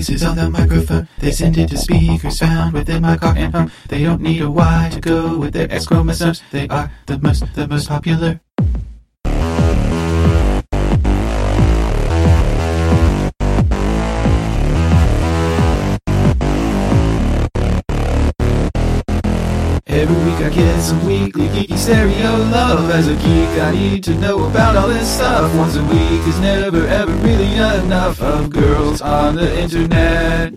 voices on the microphone. They send it to speakers found within my car and home. They don't need a Y to go with their X chromosomes. They are the most, the most popular. Get some weekly geeky stereo love. As a geek, I need to know about all this stuff. Once a week is never ever really enough of girls on the internet.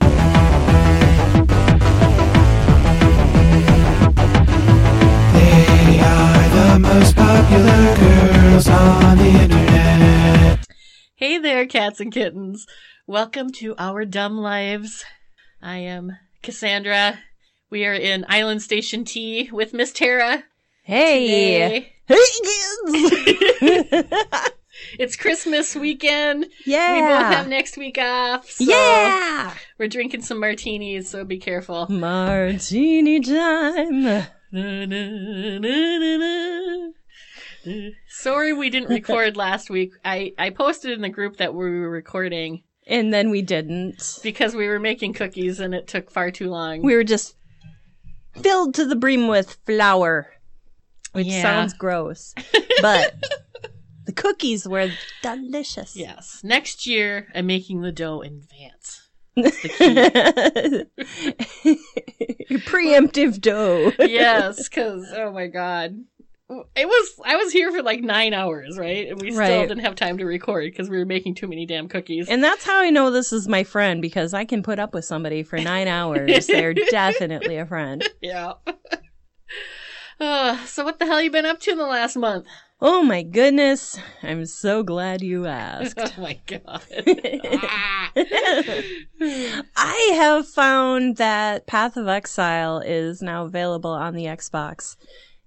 They are the most popular girls on the internet. Hey there, cats and kittens. Welcome to our dumb lives. I am Cassandra. We are in Island Station T with Miss Tara. Hey. today. Hey kids. It's Christmas weekend. yeah. We both have next week off. So yeah. We're drinking some martinis, so be careful. Martini time. Sorry we didn't record last week. I, I posted in the group that we were recording And then we didn't. because we were making cookies and it took far too long. We were just filled to the brim with flour, which Yeah. sounds gross. But the cookies were delicious. Yes. Next year, I'm making the dough in advance. Preemptive dough. yes, because oh my god, it was I was here for like nine hours, right? And we still Right. didn't have time to record because we were making too many damn cookies. And that's how I know this is my friend because I can put up with somebody for nine hours. They're definitely a friend. yeah. Uh, so what the hell you been up to in the last month? Oh my goodness. I'm so glad you asked. Oh my god. Ah. I have found that Path of Exile is now available on the Xbox.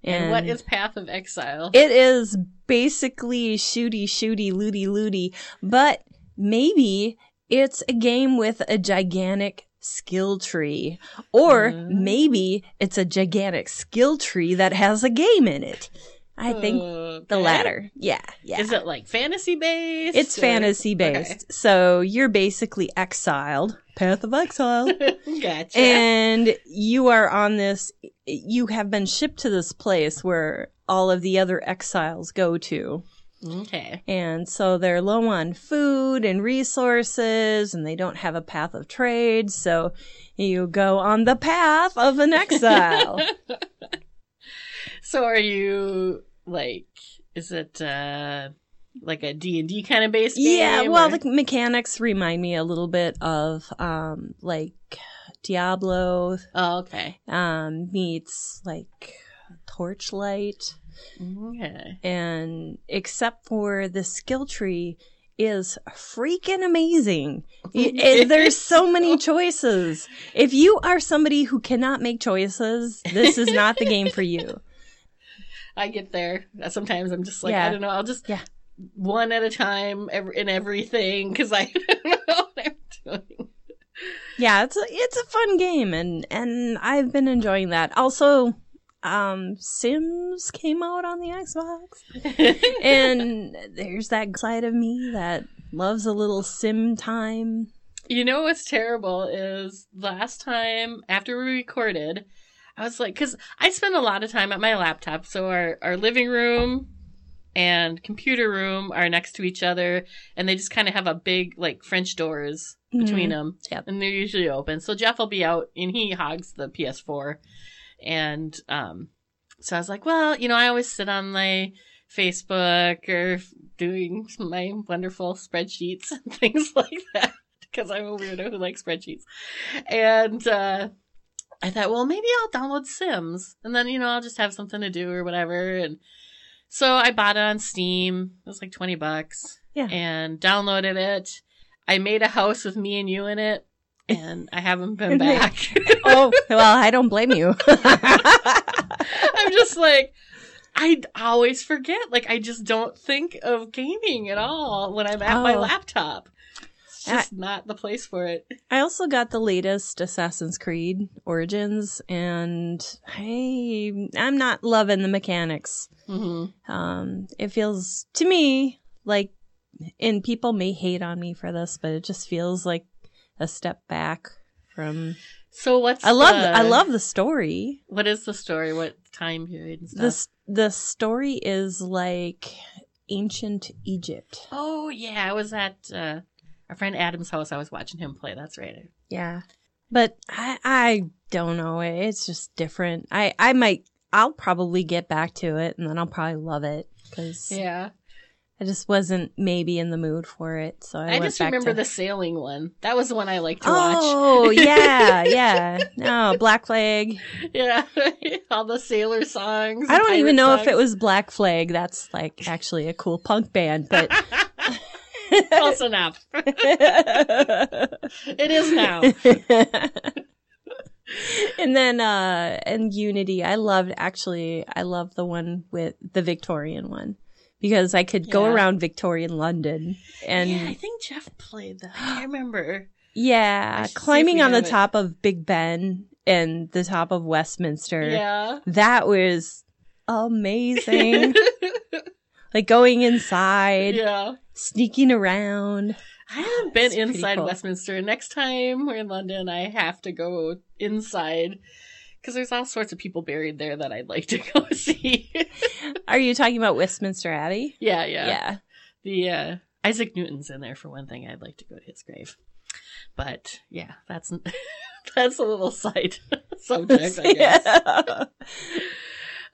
And what is Path of Exile? It is basically shooty, shooty, looty, looty, but maybe it's a game with a gigantic skill tree. Or Mm. maybe it's a gigantic skill tree that has a game in it. I think oh, the latter. Yeah, yeah. Is it like fantasy based? It's fantasy based. So you're basically exiled, Path of Exile. gotcha. and you are on this, you have been shipped to this place where all of the other exiles go to. okay. And so they're low on food and resources, and they don't have a path of trade. So you go on the path of an exile. So are you like is it uh like a D&D kind of based game? yeah, well, or- the mechanics remind me a little bit of um, like Diablo Oh, okay. um, meets like Torchlight. Okay. and except for the skill tree is freaking amazing. There's so many choices. If you are somebody who cannot make choices, this is not the game for you. I get there. Sometimes I'm just like Yeah. I don't know, I'll just Yeah. one at a time ev- in everything cuz I don't know what I'm doing. Yeah, it's a it's a fun game and and I've been enjoying that. Also, um Sims came out on the Xbox. And there's that side of me that loves a little sim time. You know what's terrible is last time after we recorded, I was like, because I spend a lot of time at my laptop. So our, our living room and computer room are next to each other, and they just kind of have a big, like, French doors between them. Yep. And they're usually open. So Jeff will be out and he hogs the PS4. And um, so I was like, well, you know, I always sit on my Facebook or doing my wonderful spreadsheets and things like that because I'm a weirdo who likes spreadsheets. And uh, I thought, well, maybe I'll download Sims and then, you know, I'll just have something to do or whatever. And so I bought it on Steam. It was like 20 bucks. Yeah. And downloaded it. I made a house with me and you in it. And I haven't been back. oh, well, I don't blame you. I'm just like, I always forget. Like, I just don't think of gaming at all when I'm at my Oh. laptop. Just not the place for it. I also got the latest Assassin's Creed Origins, and hey, I'm not loving the mechanics. hmm Um, it feels to me like, and people may hate on me for this, but it just feels like a step back from. So what's I love the, I love the story. what is the story? What time period and stuff? This the story is like ancient Egypt. Oh yeah, I was at uh, our friend Adam's house. I was watching him play. That's right. Yeah. But I I don't know. It's just different. I I might I'll probably get back to it and then I'll probably love it cuz Yeah, I just wasn't maybe in the mood for it. So I, I, went just back remember to... the sailing one. That was the one I liked to oh, watch. Oh, yeah, yeah. No, Black Flag. Yeah, all the sailor songs. I don't even pirate know if it was Black Flag. That's like actually a cool punk band, but close enough. It is now. and then uh and Unity, I loved actually I loved the one with the Victorian one because I could go around Victorian London and yeah, I think Jeff played that. I remember. I should see if climbing on the it. top of Big Ben and the top of Westminster. Yeah. That was amazing. Like going inside, yeah. sneaking around. I haven't been It's inside cool. Westminster. Next time we're in London, I have to go inside because there's all sorts of people buried there that I'd like to go see. Are you talking about Westminster Abbey? yeah, yeah, Yeah. The uh, Isaac Newton's in there for one thing. I'd like to go to his grave. But yeah, that's that's a little side subject, I guess. Yeah.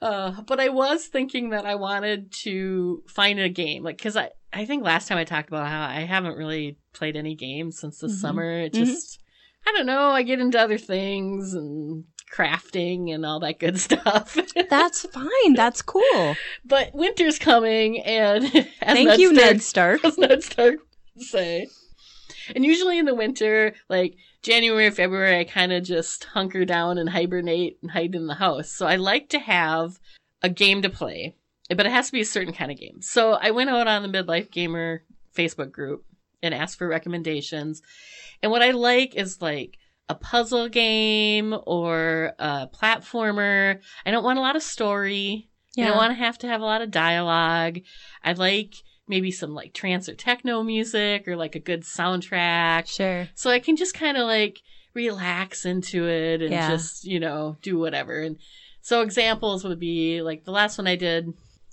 Uh, but I was thinking that I wanted to find a game, like, cause I, I think last time I talked about how I haven't really played any games since the Mhm. summer. It Mhm. just, I don't know, I get into other things and crafting and all that good stuff. That's fine. That's cool. but winter's coming and as Thank Ned you, Stark- Ned Stark. as Ned Stark say. And usually in the winter, like January, February, I kind of just hunker down and hibernate and hide in the house. So I like to have a game to play, but it has to be a certain kind of game. So I went out on the Midlife Gamer Facebook group and asked for recommendations. And what I like is like a puzzle game or a platformer. I don't want a lot of story. I don't want to have to have a lot of dialogue. I like maybe some like trance or techno music or like a good soundtrack. Sure. So I can just kind of like relax into it and Yeah. just, you know, do whatever. And so examples would be like the last one I did,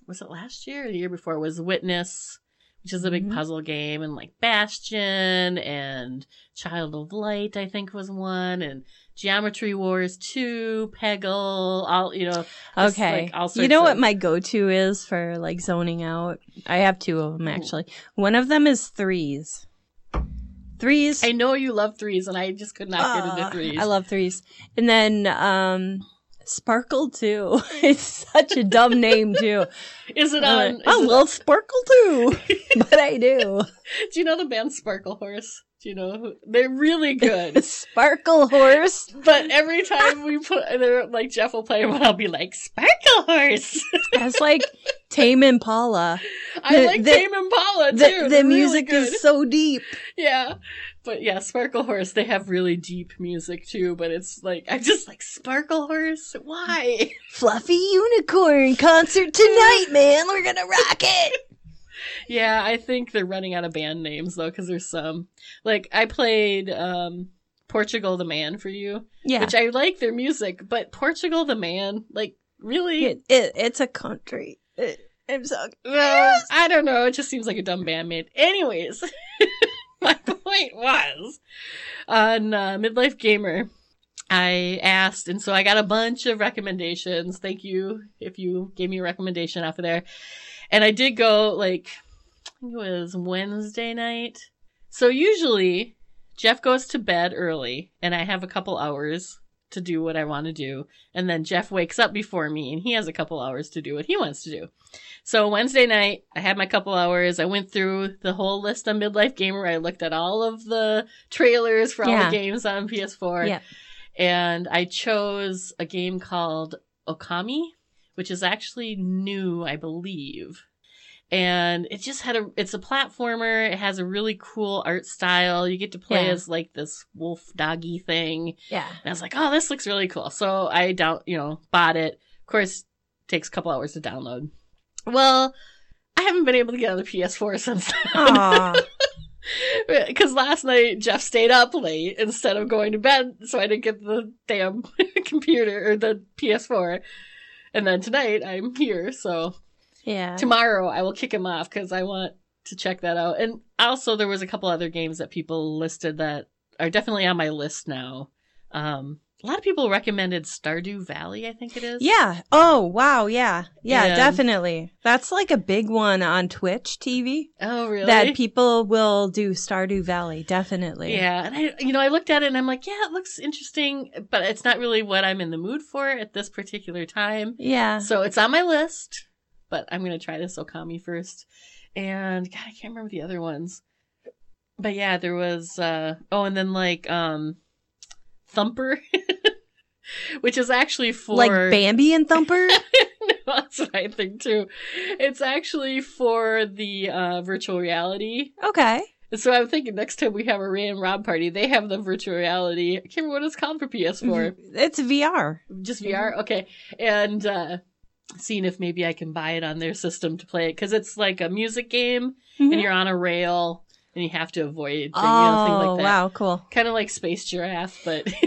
was it last year or the year before, was Witness, which is a big Mhm. puzzle game, and like Bastion and Child of Light, I think was one, and Geometry Wars 2, Peggle, all, you know. just, Okay. like, you know what my go-to is for like zoning out? I have two of them Ooh. actually. One of them is threes. Threes. I know you love threes, and I just could not get into Ah, threes. I love threes. And then um Sparkle too. it's such a dumb name too. Is it I on? went, I it- love Sparkle too, but I do. do you know the band Sparkle Horse? You know? They're really good. Sparkle horse. but every time we put, they're like Jeff will play one, I'll be like Sparkle Horse. That's like Tame Impala. I The- like the- Tame Impala too. The, the They're really music is so deep. yeah. But yeah, Sparkle Horse, they have really deep music too, but it's like, I'm just like, Sparkle Horse? Why? Fluffy unicorn concert tonight, man. We're gonna rock it. Yeah, I think they're running out of band names though, because there's some. Like, I played um, Portugal the Man for you, Yeah, which I like their music, but Portugal the Man, like, really? it, it, it's a country. It, I'm so Well, I don't know. It just seems like a dumb bandmate. Anyways, my point was on uh, Midlife Gamer, I asked, and so I got a bunch of recommendations. Thank you if you gave me a recommendation off of there. And I did go like, I think it was Wednesday night. So usually Jeff goes to bed early, and I have a couple hours to do what I want to do. And then Jeff wakes up before me, and he has a couple hours to do what he wants to do. So Wednesday night, I had my couple hours. I went through the whole list on Midlife Gamer. I looked at all of the trailers for all the games on PS4. Yeah. And I chose a game called Okami, which is actually new, I believe. And it just had a, it's a platformer. It has a really cool art style. You get to play Yeah. as like this wolf doggy thing. yeah. And I was like, oh, this looks really cool. So I down, you know, bought it. Of course, takes a couple hours to download. Well, I haven't been able to get on the PS4 since then. Because last night Jeff stayed up late instead of going to bed, so I didn't get the damn computer or the PS4. And then tonight I'm here, so Yeah. tomorrow I will kick him off because I want to check that out. And also, there was a couple other games that people listed that are definitely on my list now. Um, a lot of people recommended Stardew Valley, I think it is. Yeah. Oh, wow. Yeah. Yeah, And- definitely. That's like a big one on Twitch TV Oh, really? that people will do Stardew Valley. Definitely. Yeah, and I, you know, I looked at it and I'm like, yeah, it looks interesting, but it's not really what I'm in the mood for at this particular time. Yeah. So it's on my list, but I'm gonna try this Okami first. And God, I can't remember the other ones. But yeah, there was uh oh, and then like um Thumper, which is actually for Like Bambi and Thumper? no, That's what I think too. It's actually for the uh virtual reality. okay. So I'm thinking next time we have a Ray and Rob party, they have the virtual reality. I can't remember what it's called for PS4. It's VR. Just VR? Okay. And uh seeing if maybe I can buy it on their system to play it. Because it's like a music game Mhm. and you're on a rail and you have to avoid things, Oh, you know, things like that. wow. Cool. Kind of like Space Giraffe, but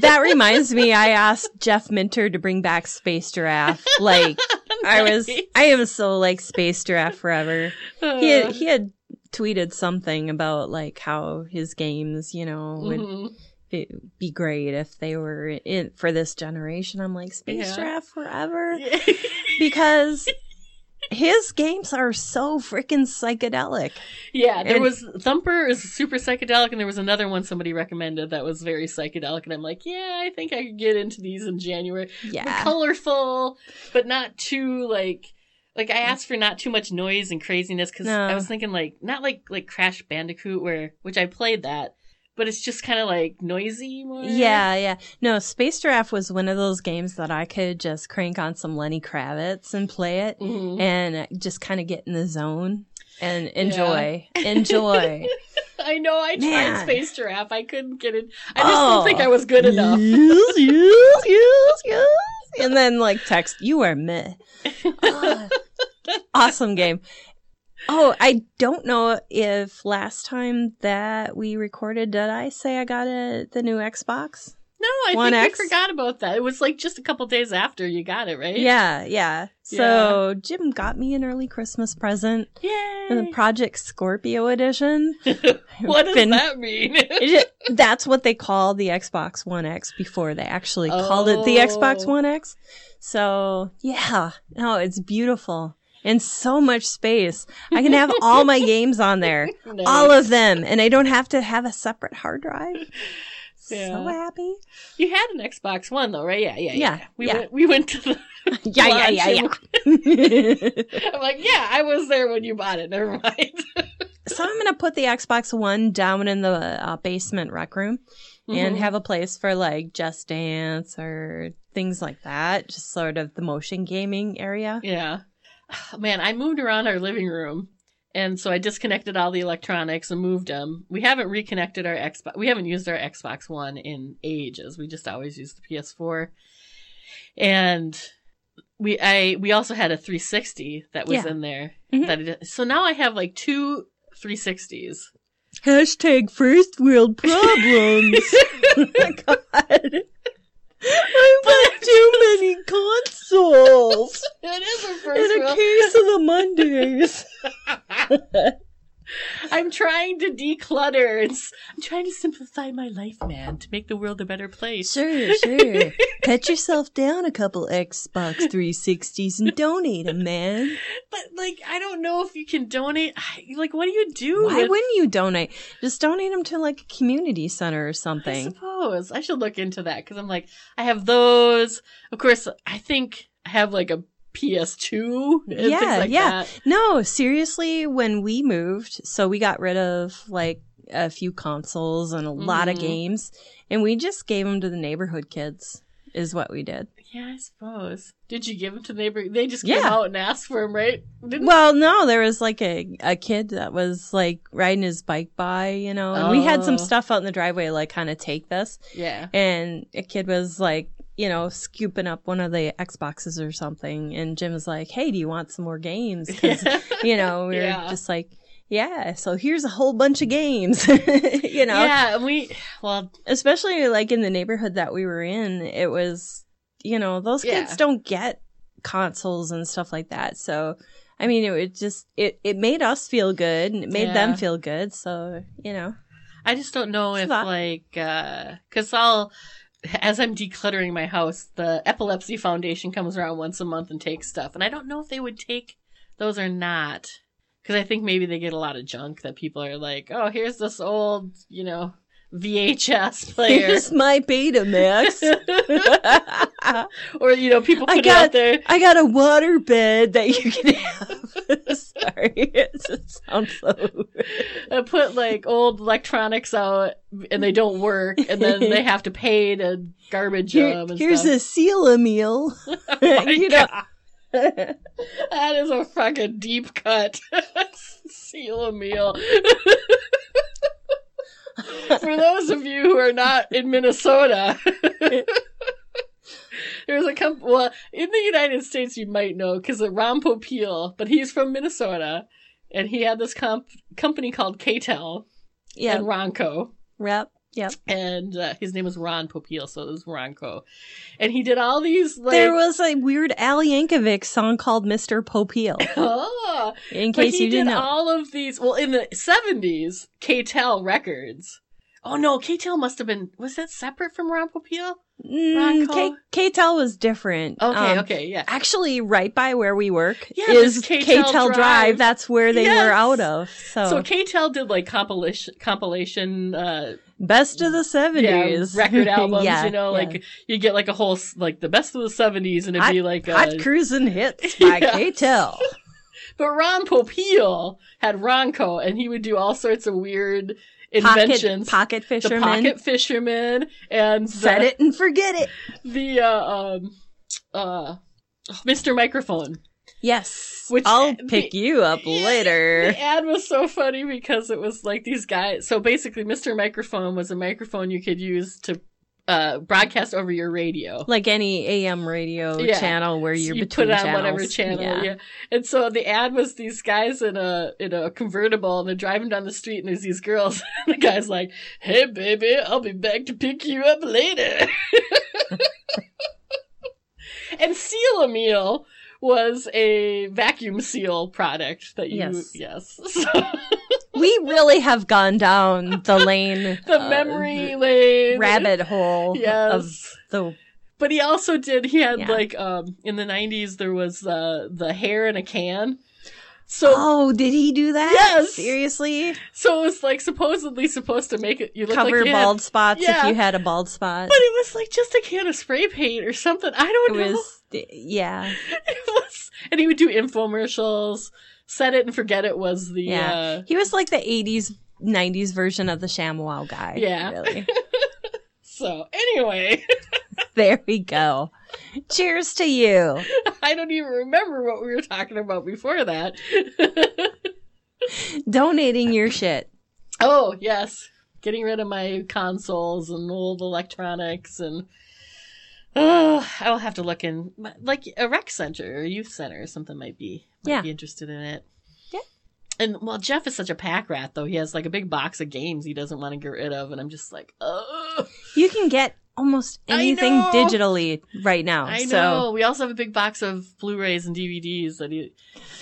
That reminds me, I asked Jeff Minter to bring back Space Giraffe. Like, I was, I am so like Space Giraffe forever. He Uh, had, he had tweeted something about like how his games, you know, would mhm. be, be great if they were in for this generation. I'm like Space Yeah. Giraffe forever because his games are so freaking psychedelic. Yeah, there And- was Thumper is super psychedelic, and there was another one somebody recommended that was very psychedelic, and I'm like, yeah, I think I could get into these in January. They're Yeah. colorful, but not too like. Like I asked for not too much noise and craziness because No. I was thinking like not like like Crash Bandicoot where which I played that, but it's just kind of like noisy more. Yeah, yeah. No, Space Giraffe was one of those games that I could just crank on some Lenny Kravitz and play it Mhm. and just kind of get in the zone and enjoy. Enjoy. I know. I tried Man. Space Giraffe. I couldn't get it. I just Oh. don't think I was good enough. Yes, yes, yes, yes. And then like text, you are meh. Ah, awesome game. Oh, I don't know if last time that we recorded, did I say I got a the new Xbox? No, I One think X? we forgot about that. It was like just a couple days after you got it, right? Yeah, yeah. So Jim got me an early Christmas present, Yay! the Project Scorpio edition. what does Been- that mean? It- that's what they call the Xbox One X before they actually called it the Xbox Oh. One X. So yeah, no, it's beautiful and so much space. I can have all my games on there, Nice. all of them, and I don't have to have a separate hard drive. So happy. You had an Xbox One though, right? Yeah, yeah, yeah. Yeah, We yeah. went. We went to the. Yeah, yeah, yeah, yeah. I'm like, yeah, I was there when you bought it. Never mind. so I'm gonna put the Xbox One down in the uh, basement rec room. and Mhm. have a place for like Just Dance or things like that. Just sort of the motion gaming area. Yeah. Man, I moved around our living room. And so I disconnected all the electronics and moved them. We haven't reconnected our Xbox. We haven't used our Xbox One in ages. We just always used the PS4. And we I we also had a 360 that was Yeah. in there. Mhm. That it, so now I have like two 360s. Hashtag first world problems. God. I've got too many consoles it is a and first a world. case of the Mondays. I'm trying to declutter. It's, I'm trying to simplify my life, man, to make the world a better place. Sure, sure. Cut yourself down a couple Xbox 360s and donate them, man. But like, I don't know if you can donate. Like, what do you do? Why with- wouldn't you donate? Just donate them to like a community center or I something. suppose I should look into that because I'm like, I have those. Of course, I think I have like a PS2 and Yeah, things like yeah. that. No, seriously, when we moved, so we got rid of like a few consoles and a lot of Mhm. games, and we just gave them to the neighborhood kids. Is what we did. Yeah, I suppose. Did you give them to the neighbor? They just came Yeah. out and asked for them, right? Didn't Well, no, there was like a a kid that was like riding his bike by, you know, and we had some Oh. stuff out in the driveway, like kind of take this, yeah. and a kid was like. You know, scooping up one of the Xboxes or something, and Jim was like, "Hey, do you want some more games?" 'Cause you know, we were Yeah. just like, yeah, so here's a whole bunch of games. you know, Yeah, we well, especially like in the neighborhood that we were in, it was, you know, those kids Yeah. don't get consoles and stuff like that. So, I mean, it would just it it made us feel good and it made Yeah. them feel good. So, you know, I just don't know if like uh cuz I'll as I'm decluttering my house, the Epilepsy Foundation comes around once a month and takes stuff, and I don't know if they would take those or not cuz I think maybe they get a lot of junk that people are like, "Oh, here's this old, you know, VHS player." here's my Betamax. or you know, people I put out got- there. I got a water bed that you can have. Sorry, it sounds so. I put like old electronics out and they don't work, and then they have to pay to garbage Here- them. And here's stuff. a seal a meal. Oh you know, oh that is a fucking deep cut. Seal a meal. For those of you who are not in Minnesota, there's a comp. Well, in the United States, you might know because of Ron Popeil, but he's from Minnesota, and he had this comp- company called K-tel yeah, and Ronco. rep, yep. and uh, his name was Ron Popeil, so it was Ronco, and he did all these like. there was a weird Al Yankovic song called Mr. Popeil. oh, in case you did didn't know. all of these. Well, in the seventies, K-tel Records. Oh no, K-tel must have been. Was that separate from Ron Popeil? Mm, Ronco? K- K-tel was different. Okay, Um, okay, yeah. Actually, right by where we work Yeah, is K-tel K-tel Drive. Drive. That's where they Yes. were out of. So, So K-tel did like compilation compilation uh best of the yeah, seventies record albums, Yeah, you know, yeah. like you get like a whole like the best of the 70s and it'd hot, be like uh, hot cruising hits by Yeah. K-tel. But Ron Popeil had Ronco, and he would do all sorts of weird inventions. pocket the fisherman. pocket fisherman and Set the, it and forget it. the uh, um uh Mr. Microphone. Yes. Which- I'll the- pick you up later. The ad was so funny because it was like these guys. So basically, Mr. Microphone was a microphone you could use to uh, broadcast over your radio. Like any AM radio Yeah. channel where you're you between put it on channels. whatever channel, Yeah. yeah. And so the ad was these guys in a in a convertible, and they're driving down the street, and there's these girls. and the guy's like, "Hey, baby, I'll be back to pick you up later." and Seal a Meal was a vacuum seal product that you Yes. yes. So We really have gone down the lane, the uh, memory lane rabbit hole Yes. of the. But he also did. He had Yeah. like um in the '90s there was uh, the hair in a can. So Oh, did he do that? Yes. Seriously? so it was like supposedly supposed to make it you look Cover like you had- bald spots if you had a bald spot. but it was like just a can of spray paint or something. I don't it know. was, yeah. Was, and he would do infomercials. Set it and forget it was the Yeah. uh, He was like the 80s, 90s version of the ShamWow guy. Yeah. Really. so anyway. there we go. Cheers to you. I don't even remember what we were talking about before that. Donating your shit. oh, yes. Getting rid of my consoles and old electronics and oh, I'll have to look in like a rec center or a youth center or something might be might Yeah. be interested in it. Yeah. And well, Jeff is such a pack rat though. He has like a big box of games he doesn't want to get rid of and I'm just like, "Oh, You can get almost anything digitally right now. I know. So We also have a big box of Blu-rays and DVDs that he,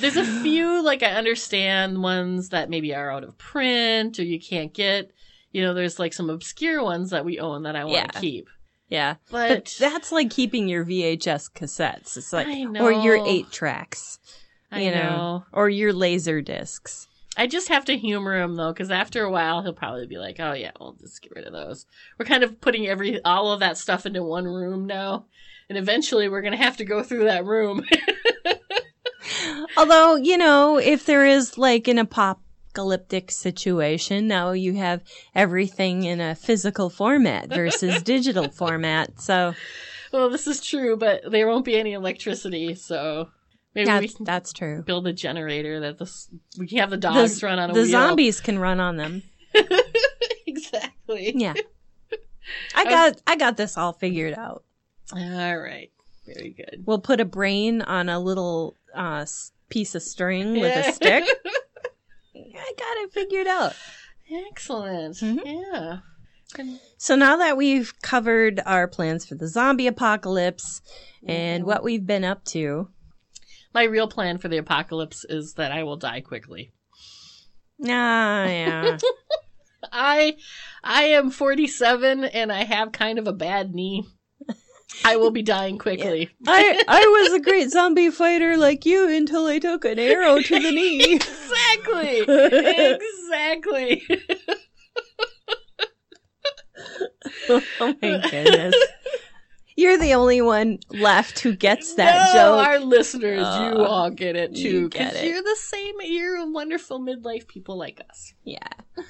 there's a few like I understand ones that maybe are out of print or you can't get. You know, there's like some obscure ones that we own that I want to Yeah. keep. Yeah. But, But that's like keeping your VHS cassettes. It's like or your 8 tracks, you know, know. or your laser discs. I just have to humor him though, because after a while he'll probably be like, "Oh yeah, we'll just get rid of those." We're kind of putting every all of that stuff into one room now, and eventually we're gonna have to go through that room. Although, you know, if there is like an apocalyptic situation, now you have everything in a physical format versus digital format. So well, this is true, but there won't be any electricity, so maybe we that's, can that's true. build a generator that this we can have the dogs The, run on a the wheel. zombies can run on them. exactly. Yeah. I got I got this all figured out. All right. Very good. We'll put a brain on a little uh, piece of string with a stick. I got it figured out. Excellent. Mhm. Yeah. So now that we've covered our plans for the zombie apocalypse and what we've been up to, My real plan for the apocalypse is that I will die quickly. ah, yeah, I I am 47 and I have kind of a bad knee. I will be dying quickly. I I was a great zombie fighter like you until I took an arrow to the knee. Exactly. exactly. oh my goodness. You're the only one left who gets that no, joke. our listeners, you Uh, all get it too. Because it. you're the same. You're wonderful midlife people like us. Yeah.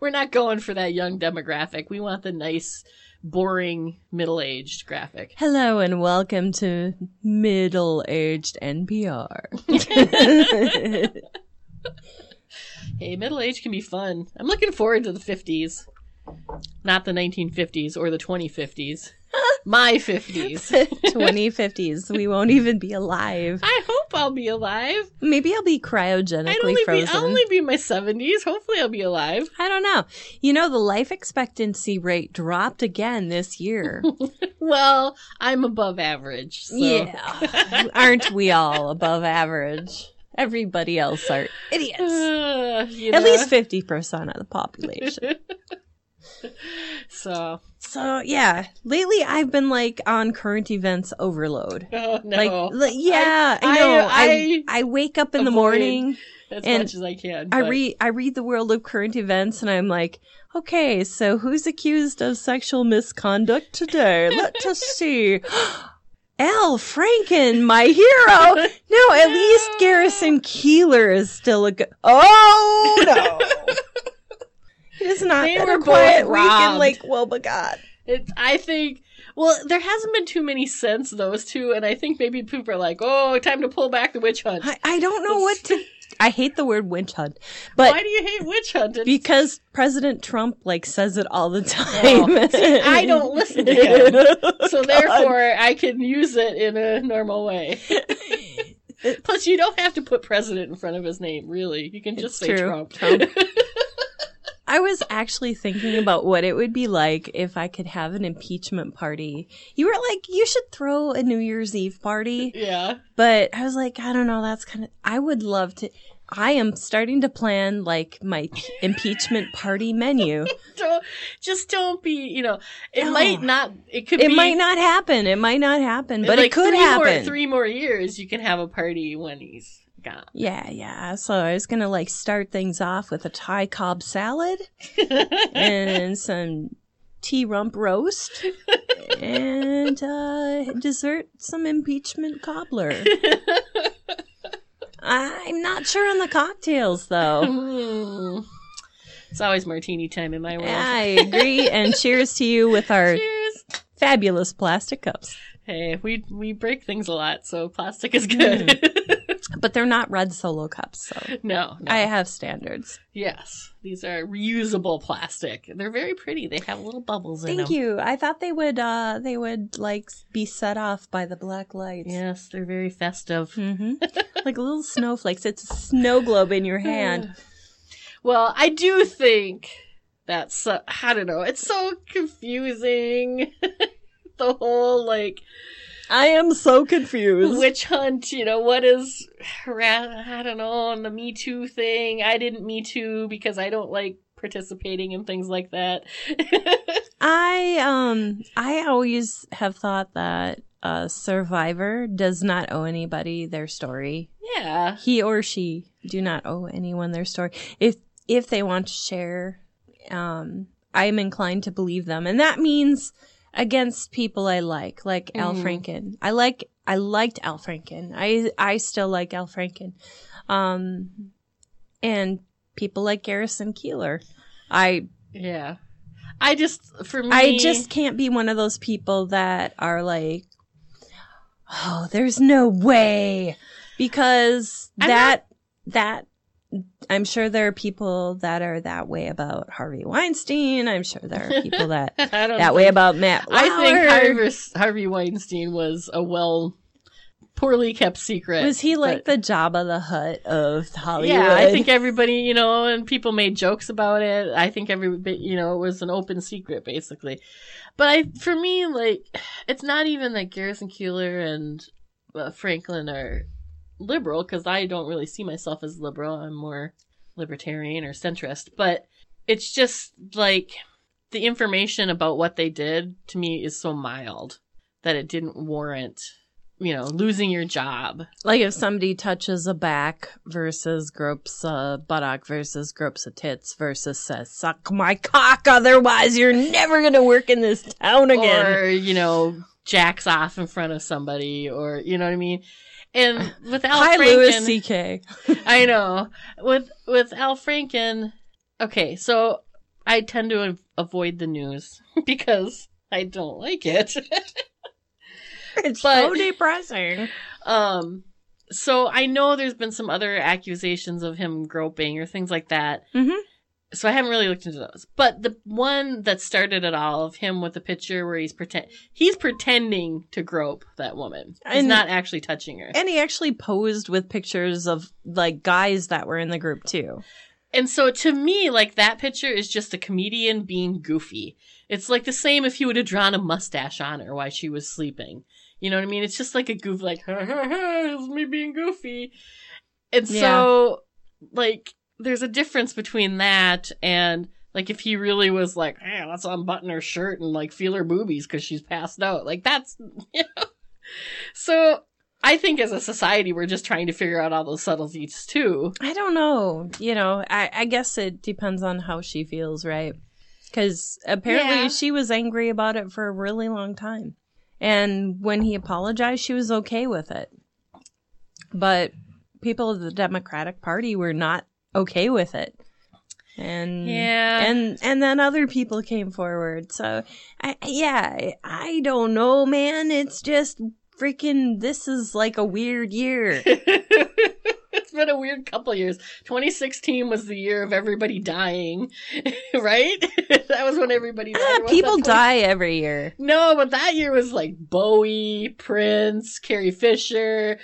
We're not going for that young demographic. We want the nice, boring, middle-aged graphic. Hello and welcome to Middle Aged NPR. Hey, middle age can be fun. I'm looking forward to the 50s. Not the 1950s or the 2050s. My 50s. 2050s. We won't even be alive. I hope I'll be alive. Maybe I'll be I'd cryogenically be, frozen. I'll only be in my 70s. Hopefully I'll be alive. I don't know. You know, the life expectancy rate dropped again this year. Well, I'm above average. So. Yeah. Aren't we all above average? Everybody else are idiots. Uh, At know? least 50% of the population. so, So, yeah. Lately, I've been like on current events overload. oh no. Like, li- yeah, I, I- know. I, I I, wake up in the morning. as and much as I can. I read I read the world of current events and I'm like, okay, so who's accused of sexual misconduct today? Let us see. Al Franken, my hero. No, at least Garrison Keillor is still a good. Oh no, it's not They were a quiet both week in robbed. Lake Wobegon. It, I think. Well, there hasn't been too many since those two, and I think maybe people are like, "Oh, time to pull back the witch hunt." I, I don't know what to. I hate the word witch hunt, but Why do you hate witch hunt? It's- because President Trump like says it all the time. Oh, see, I don't listen to him. Oh, so God. therefore, I can use it in a normal way. Plus, you don't have to put president in front of his name. Really, you can just It's say true. Trump. Trump. I was actually thinking about what it would be like if I could have an impeachment party. You were like, you should throw a New Year's Eve party. yeah. But I was like, I don't know, that's kind of, I would love to. I am starting to plan like my impeachment party menu. Don't just don't be. You know, it No. might not. It could. Be It be, might not happen. It might not happen, but like it could three happen. More, three more years, you can have a party when he's gone. Yeah, yeah. So I was gonna like start things off with a Thai cob salad and some tea rump roast and uh, dessert some impeachment cobbler. I'm not sure on the cocktails though. Mm. It's always martini time in my world. I agree. And cheers to you with our Cheers. fabulous plastic cups. Hey, we we break things a lot, so plastic is good. But they're not red solo cups, so no, no. I have standards. yes, these are reusable plastic. They're very pretty. They have little bubbles in Thank you. I thought they would uh they would like be set off by the black lights. Yes, they're very festive. hmm like little snowflakes. It's a snow globe in your hand. Well, I do think that's so, I don't know. It's so confusing. the whole like I am so confused. witch hunt. You know what is? I don't know. And the Me Too thing. I didn't Me Too because I don't like participating in things like that. I um I always have thought that a survivor does not owe anybody their story. yeah. He or she do not owe anyone their story. If if they want to share, um, I am inclined to believe them, and that means against people I like, like Al Mhm. Franken. I like I liked Al Franken. I I still like Al Franken, um, and people like Garrison Keillor. I Yeah. I just for me I just can't be one of those people that are like, oh, there's no way, because I'm that that I'm sure there are people that are that way about Harvey Weinstein. I'm sure there are people that that way about Matt. I think Harvey, Harvey Weinstein was a well poorly kept secret. Was he like but- the Jabba the Hutt of Hollywood? Yeah, I think everybody, you know, and people made jokes about it. I think everybody, you know, it was an open secret basically. But I, for me, like, it's not even that Garrison Keillor and uh, Franken are liberal because I don't really see myself as liberal. I'm more libertarian or centrist. But it's just like the information about what they did to me is so mild that it didn't warrant, you know, losing your job. like if somebody touches a back versus gropes a buttock versus gropes a tits versus says suck my cock otherwise you're never gonna work in this town again. or you know jacks off in front of somebody or you know what i mean and with al Hi, franken Louis C.K. i know with with al franken okay so i tend to avoid the news because i don't like it It's But- so depressing. um so i know there's been some other accusations of him groping or things like that Mhm. So I haven't really looked into those. But the one that started it all of him with the picture where he's pretend he's pretending to grope that woman. He's And- not actually touching her. And he actually posed with pictures of like guys that were in the group too. And so to me, like that picture is just a comedian being goofy. It's like the same if he would have drawn a mustache on her while she was sleeping. You know what I mean? It's just like a goof, like, ha ha ha, it's me being goofy. And so, like, there's a difference between that and, like, if he really was like, hey, let's unbutton her shirt and, like, feel her boobies because she's passed out. Like, that's, you know. So, I think as a society, we're just trying to figure out all those subtleties too. I don't know. You know, I, I guess it depends on how she feels, right? Because apparently Yeah. she was angry about it for a really long time. And when he apologized, she was okay with it. But people of the Democratic Party were not okay with it. And Yeah. and and then other people came forward. So I yeah, I- I don't know, man. It's just freaking this is like a weird year. been a weird couple years. 2016 was the year of everybody dying, right? that was when everybody died. What's people die every year. No, but that year was like Bowie, Prince, Carrie Fisher,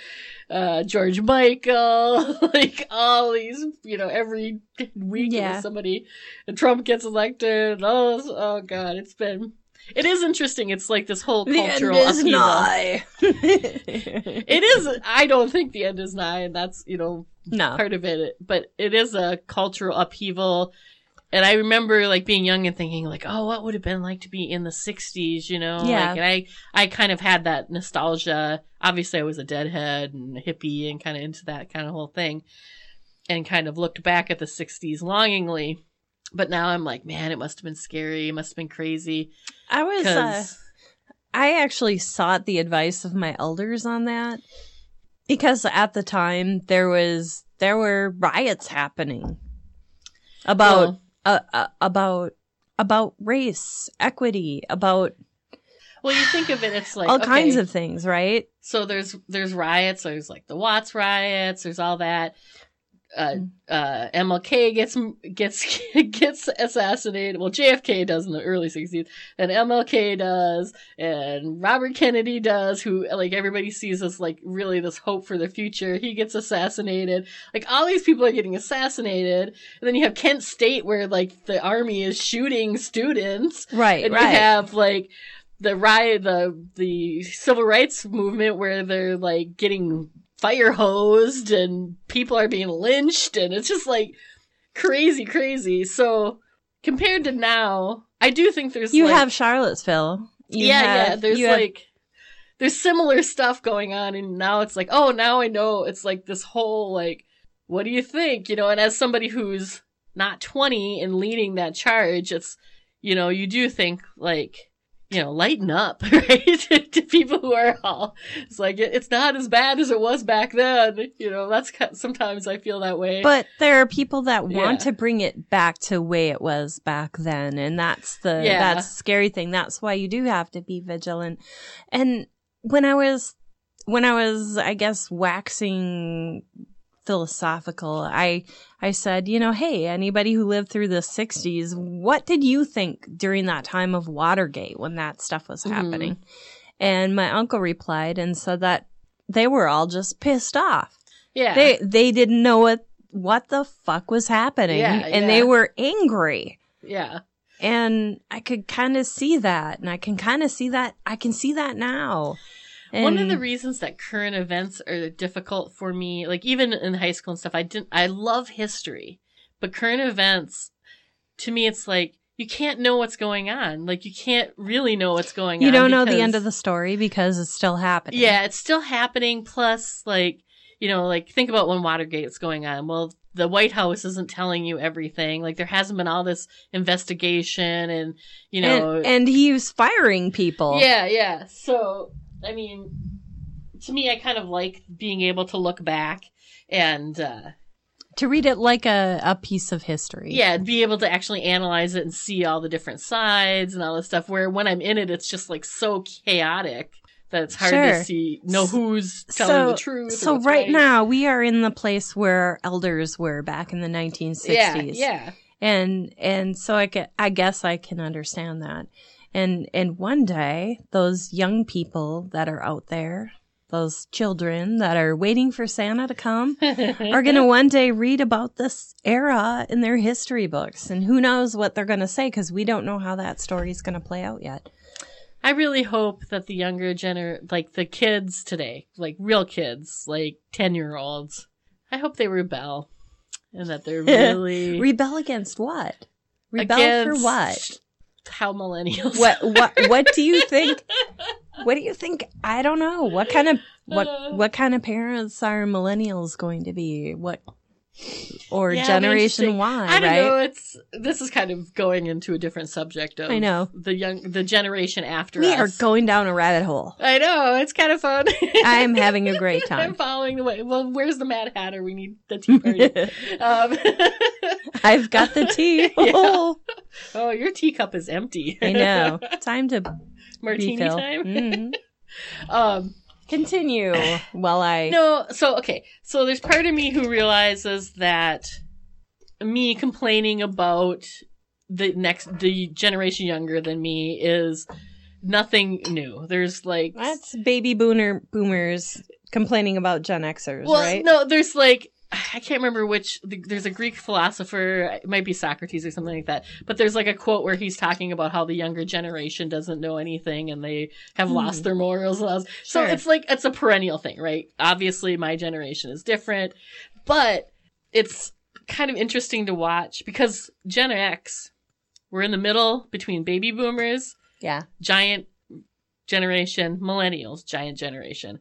uh, George Michael, like all these, you know, every week Yeah. somebody, and Trump gets elected. Oh, oh God, it's been, it is interesting. It's like this whole cultural The end is upheaval. nigh. It is. I don't think the end is nigh, and that's you know no. part of it. But it is a cultural upheaval, and I remember like being young and thinking like, oh, what would have been like to be in the '60s? You know, Yeah. Like, and I I kind of had that nostalgia. Obviously, I was a deadhead and a hippie and kind of into that kind of whole thing, and kind of looked back at the '60s longingly. But now I'm like, man, it must have been scary. It must have been crazy. I was. Uh, I actually sought the advice of my elders on that because at the time there was there were riots happening about uh, uh, about about race equity about well, you think of it, it's like all okay, kinds of things, right? so there's there's riots there's like the watts riots there's all that uh Mm. uh mlk gets gets gets assassinated. Well jfk does in the early 60s and mlk does and robert kennedy does who like everybody sees as like really this hope for the future. He gets assassinated. Like all these people are getting assassinated. And then you have kent state where like the army is shooting students. Right, and right. you have like the riot, the the civil rights movement where they're like getting fire hosed and people are being lynched, and it's just like crazy, crazy. So compared to now, I do think there's you like, have Charlottesville. You yeah, have- yeah. There's you have- like there's similar stuff going on, and now it's like, oh, now I know. It's like this whole like, what do you think? You know, and as somebody who's not 20 and leading that charge, it's you know, you do think like. You know, lighten up, right? to people who are all, it's like it, it's not as bad as it was back then. You know, that's sometimes I feel that way. But there are people that want Yeah. to bring it back to the way it was back then, and that's the Yeah. that's the scary thing. That's why you do have to be vigilant. And when I was when I was, I guess, waxing philosophical, I I said, you know, hey, anybody who lived through the '60s, what did you think during that time of Watergate when that stuff was Mhm. happening? And my uncle replied and said that they were all just pissed off. Yeah. They they didn't know what what the fuck was happening, Yeah, and yeah. they were angry. yeah. And I could kind of see that, and I can kind of see that. I can see that now. One of the reasons that current events are difficult for me, like even in high school and stuff, I didn't I love history. But current events to me it's like you can't know what's going on. Like you can't really know what's going you on. You don't know the end of the story because it's still happening. Yeah, it's still happening. Plus, like, you know, like think about when Watergate's going on. Well, the White House isn't telling you everything. Like, there hasn't been all this investigation and, you know. and, and he was firing people. yeah, yeah. So, I mean, to me, I kind of like being able to look back and, uh, to read it like a, a piece of history. yeah, be able to actually analyze it and see all the different sides and all this stuff. Where when I'm in it, it's just like so chaotic that it's hard Sure. to see, know who's telling so, the truth. So what's right, now we are in the place where elders were back in the 1960s. Yeah, yeah. and and so I can, I guess I can understand that. And and one day those young people that are out there, those children that are waiting for Santa to come, are going to one day read about this era in their history books, and who knows what they're going to say because we don't know how that story's going to play out yet. I really hope that the younger gener, like the kids today, like real kids, like 10 year olds, I hope they rebel and that they're really Rebel against what? Rebel against for what? How millennials. What what what do you think? What do you think? I don't know. What kind of what Uh. what kind of parents are millennials going to be? What or Yeah, generation. Y, I don't right? know. It's this is kind of going into a different subject. Of I know. the young, the generation after We us. are going down a rabbit hole. I know it's kind of fun. I'm having a great time. I'm following the way. Well, where's the Mad Hatter? We need the tea party. um, I've got the tea. Yeah. Oh, oh, your teacup is empty. I know. Time to Martini refill. time. Mhm. Um, Continue while I. no, so okay, so there's part of me who realizes that me complaining about the next, the generation younger than me is nothing new. There's like, That's baby boomer boomers complaining about Gen Xers, well, right? no, there's like. I can't remember which. There's a Greek philosopher, it might be Socrates or something like that. But there's like a quote where he's talking about how the younger generation doesn't know anything and they have hmm. lost their morals. all. So. It's like it's a perennial thing, right? Obviously, my generation is different, but it's kind of interesting to watch because Gen X, we're in the middle between baby boomers Yeah. giant generation, millennials, giant generation.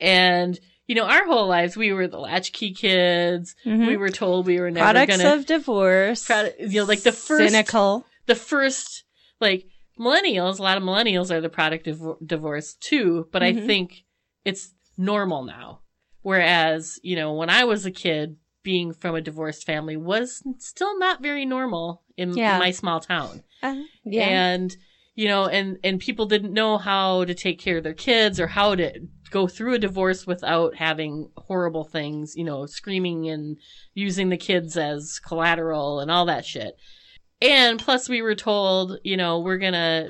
And, you know, our whole lives, we were the latchkey kids. Mhm. We were told we were never Products gonna, of divorce. You know, like the first, cynical. the first, like, millennials, a lot of millennials are the product of divorce too, but I Mhm. think it's normal now. Whereas, you know, when I was a kid, being from a divorced family was still not very normal in Yeah. my small town Uh, yeah. and you know and and people didn't know how to take care of their kids or how to go through a divorce without having horrible things you know screaming and using the kids as collateral and all that shit and plus we were told you know we're gonna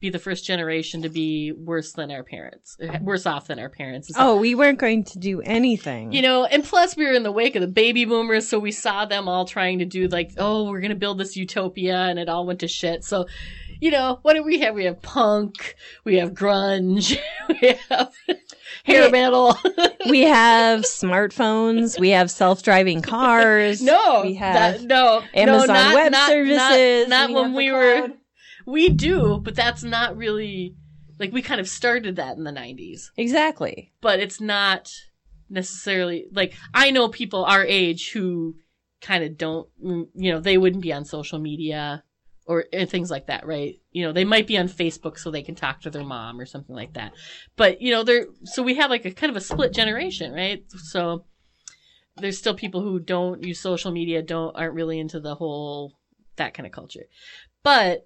be the first generation to be worse than our parents worse off than our parents oh, we weren't going to do anything. You know, and plus we were in the wake of the baby boomers, so we saw them all trying to do like, oh, we're gonna build this utopia, and it all went to shit. So, you know, what do we have? We have punk, we have grunge, we have hair Hey. metal. we have smartphones. We have self-driving cars. no, we have that, no Amazon no, not, Web not, Services. Not, not We when we were. We do, but that's not really like we kind of started that in the '90s. exactly. but it's not necessarily like I know people our age who kind of don't, you know, they wouldn't be on social media or things like that, right? You know, they might be on Facebook so they can talk to their mom or something like that. But, you know, they're so we have like a kind of a split generation, right? So there's still people who don't use social media, don't aren't really into the whole that kind of culture. But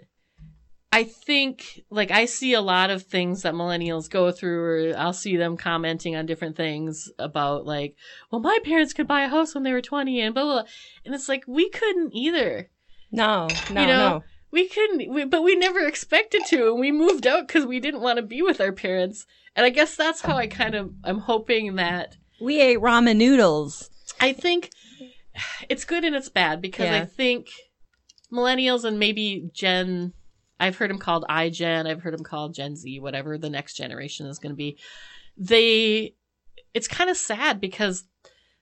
I think like I see a lot of things that millennials go through or I'll see them commenting on different things about like, well, my parents could buy a house when they were 20 and blah, blah, blah. And it's like, we couldn't either. No, no, You know, no. We couldn't, we, but we never expected to, and we moved out because we didn't want to be with our parents. And I guess that's how I kind of, I'm hoping that We ate ramen noodles. I think it's good and it's bad because I think millennials and maybe Gen, I've heard them called iGen, I've heard them called Gen Z, whatever the next generation is going to be. They, it's kind of sad because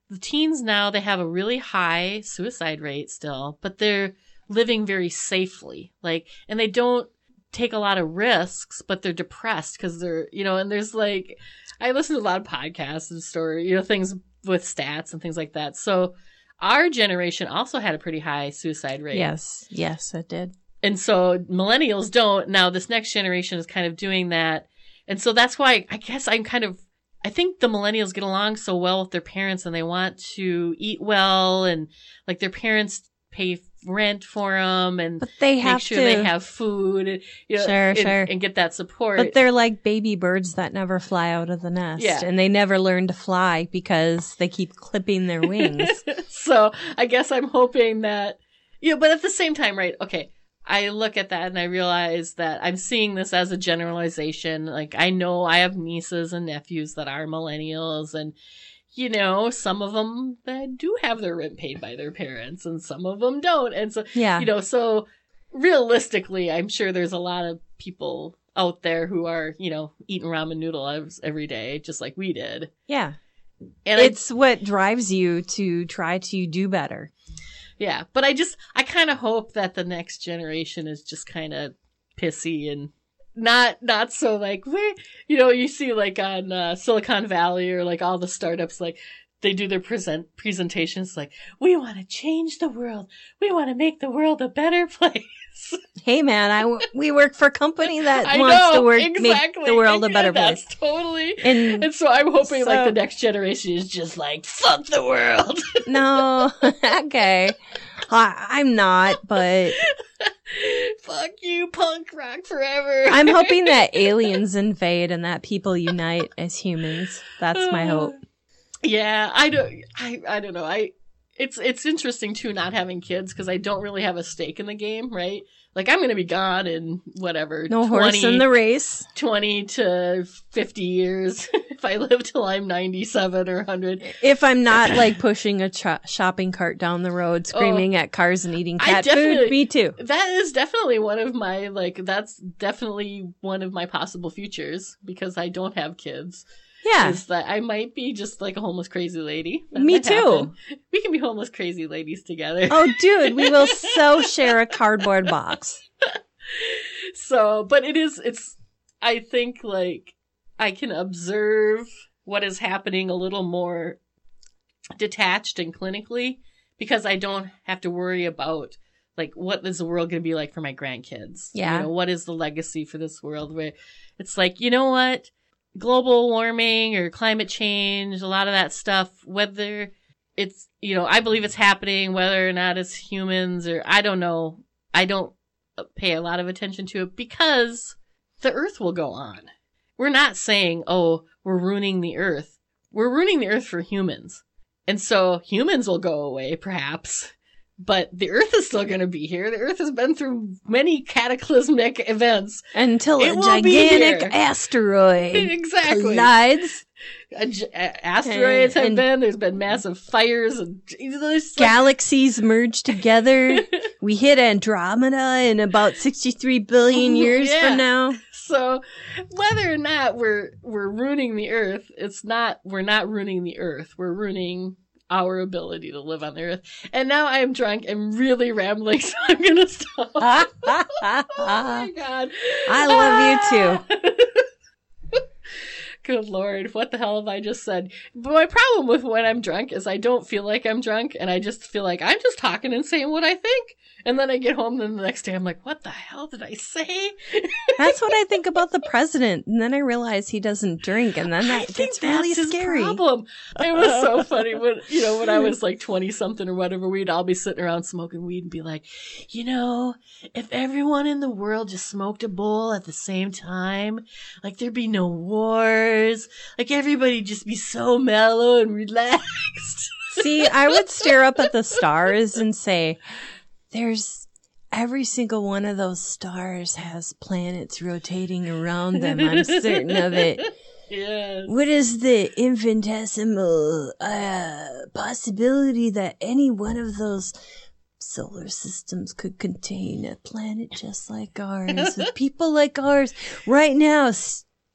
the teens now they have a really high suicide rate still, but they're living very safely. Like, and they don't take a lot of risks, but they're depressed because they're, you know, and there's like, I listen to a lot of podcasts and story, you know, things with stats and things like that. So our generation also had a pretty high suicide rate. Yes, yes, it did. And so millennials don't. Now this next generation is kind of doing that. And so that's why I guess I'm kind of, I think the millennials get along so well with their parents and they want to eat well and like their parents pay rent for them and But they make have sure to. they have food and, you know, Sure, and, sure. and get that support. but they're like baby birds that never fly out of the nest. Yeah. And they never learn to fly because they keep clipping their wings. so I guess I'm hoping that, you know, but at the same time, right? Okay. I look at that and I realize that I'm seeing this as a generalization. Like, I know I have nieces and nephews that are millennials and, you know, some of them that do have their rent paid by their parents and some of them don't. And so, yeah. you know, so realistically, I'm sure there's a lot of people out there who are, you know, eating ramen noodles every day, just like we did. yeah. And I It's what drives you to try to do better. Yeah, but I just I kind of hope that the next generation is just kind of pissy and not not so like we you know you see like on uh, Silicon Valley or like all the startups like they do their present presentations like we want to change the world. We want to make the world a better place. Hey man, i we work for a company that I wants know to work exactly. make the world a better place. totally And and so I'm hoping like the next generation is just like fuck the world. No, okay, I, I'm not, but fuck you punk rock forever I'm hoping that aliens invade and that people unite as humans. That's my uh, hope. Yeah, I don't. I I don't know. I it's it's interesting too not having kids because I don't really have a stake in the game, right? Like I'm gonna be gone in whatever No horse in the race. 20 to 50 years if I live till I'm 97 or 100. If I'm not like pushing a cho- shopping cart down the road, screaming oh, at cars and eating cat food, me too. That is definitely one of my like that's definitely one of my possible futures because I don't have kids. Yeah, Is that I might be just like a homeless crazy lady. That Me too. happen. We can be homeless crazy ladies together. Oh, dude, we will so share a cardboard box. so but it is it's i think like i can observe what is happening a little more detached and clinically because i don't have to worry about like what is the world going to be like for my grandkids Yeah. you know what is the legacy for this world where it's like you know what global warming or climate change a lot of that stuff whether it's you know i believe it's happening whether or not it's humans or i don't know i don't pay a lot of attention to it because the earth will go on. We're not saying, oh, we're ruining the earth. We're ruining the earth for humans. And so humans will go away, perhaps, but the earth is still going to be here. The earth has been through many cataclysmic events. Until It a gigantic asteroid exactly. collides, A a- asteroids have And- been, there's been massive fires and there's like- galaxies merge together. we hit Andromeda in about 63 billion years Yeah. from now. So whether or not we're we're ruining the earth, it's not we're not ruining the earth. We're ruining our ability to live on the earth. And now I'm drunk and really rambling, so I'm gonna stop. oh my god. I love you ah! too. Good lord, what the hell have I just said? But my problem with when I'm drunk is I don't feel like I'm drunk and I just feel like I'm just talking and saying what I think. And then I get home and the next day I'm like, what the hell did I say? That's what I think about the president. And then I realize he doesn't drink. And then I that think gets really scary. Problem. It was so funny when you know when I was like twenty something or whatever. We'd all be sitting around smoking weed and be like, you know, if everyone in the world just smoked a bowl at the same time, like there'd be no wars. Like everybody just be so mellow and relaxed. See, I would stare up at the stars and say, there's every single one of those stars has planets rotating around them. I'm certain of it. Yes. What is the infinitesimal uh, possibility that any one of those solar systems could contain a planet just like ours, with people like ours right now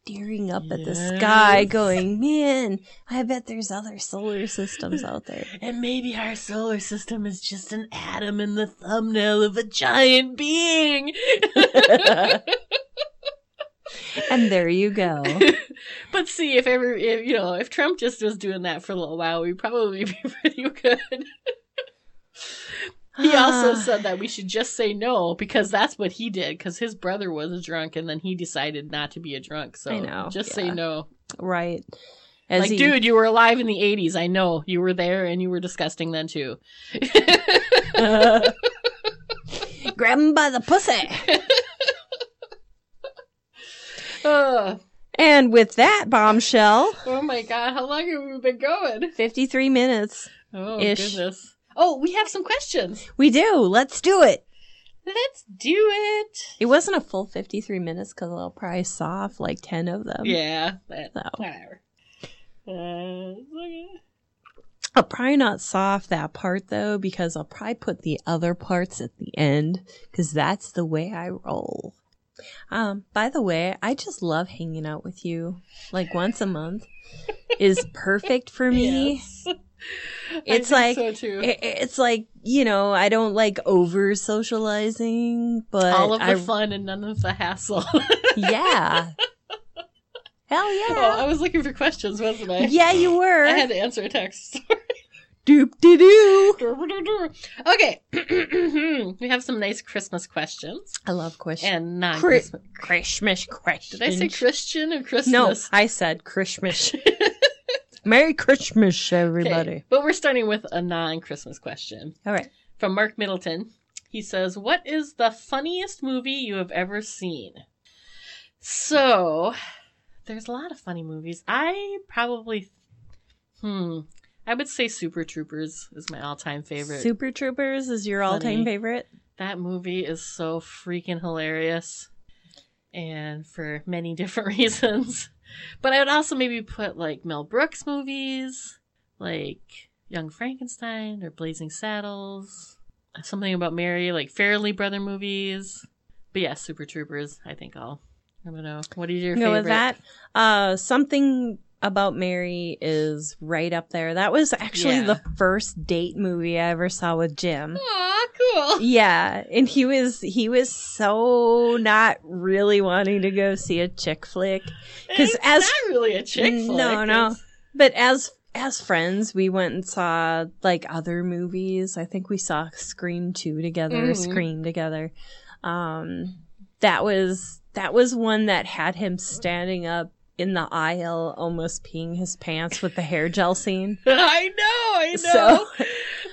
staring up at the sky, going, "Man, I bet there's other solar systems out there." And maybe our solar system is just an atom in the thumbnail of a giant being. And there you go. but see, if ever, if, you know, if Trump just was doing that for a little while, we'd probably be pretty good. He also said that we should just say no because that's what he did because his brother was a drunk and then he decided not to be a drunk. So I know, just say no. right. As like, he- dude, you were alive in the 80s. I know you were there and you were disgusting then too. grab him by the pussy. Ugh. Uh. And with that bombshell, oh my god, how long have we been going? 53 minutes. Oh Ish. goodness. Oh, we have some questions. We do. Let's do it. Let's do it. It wasn't a full 53 minutes because I'll probably saw off like 10 of them. Yeah, that, So. whatever. Uh, okay. I'll probably not saw off that part though because I'll probably put the other parts at the end because that's the way I roll. Um, by the way, I just love hanging out with you like once a month is perfect for me. Yes. It's like- so too. I- It's like, you know, I don't like over socializing, but all of the I, fun and none of the hassle. yeah. Hell Oh, yeah. I was looking for questions, wasn't I? yeah, you were. I had to answer a text. Doop de doo. okay, we have some nice Christmas questions I love questions. and non-Christmas. Christmas questions. Did I say Christian or Christmas? No, I said Christmas. Merry Christmas, Okay, everybody. But we're starting with a non-Christmas question All right. from Mark Middleton. He says, "What is the funniest movie you have ever seen?" So, there's a lot of funny movies. I probably, hmm, I would say Super Troopers is my all-time favorite. Super Troopers is your all-time favorite. that movie is so freaking hilarious, and for many different reasons. But I would also maybe put like Mel Brooks movies, like Young Frankenstein or Blazing Saddles, something about Mary, like Farrelly Brother movies. But yeah, Super Troopers. I think I'll. I don't know. What is your Go favorite? with that. Uh, something about Mary is right up there. That was actually Yeah. the first date movie I ever saw with Jim. Aw, cool. Yeah, and he was he was so not really wanting to go see a chick flick because as- not really a chick flick. No, no. It's- But as as friends, we went and saw like other movies. I think we saw Scream 2 together, Mhm. Scream together. Um that was that was one that had him standing up in the aisle almost peeing his pants with the hair gel scene. I know. I know. So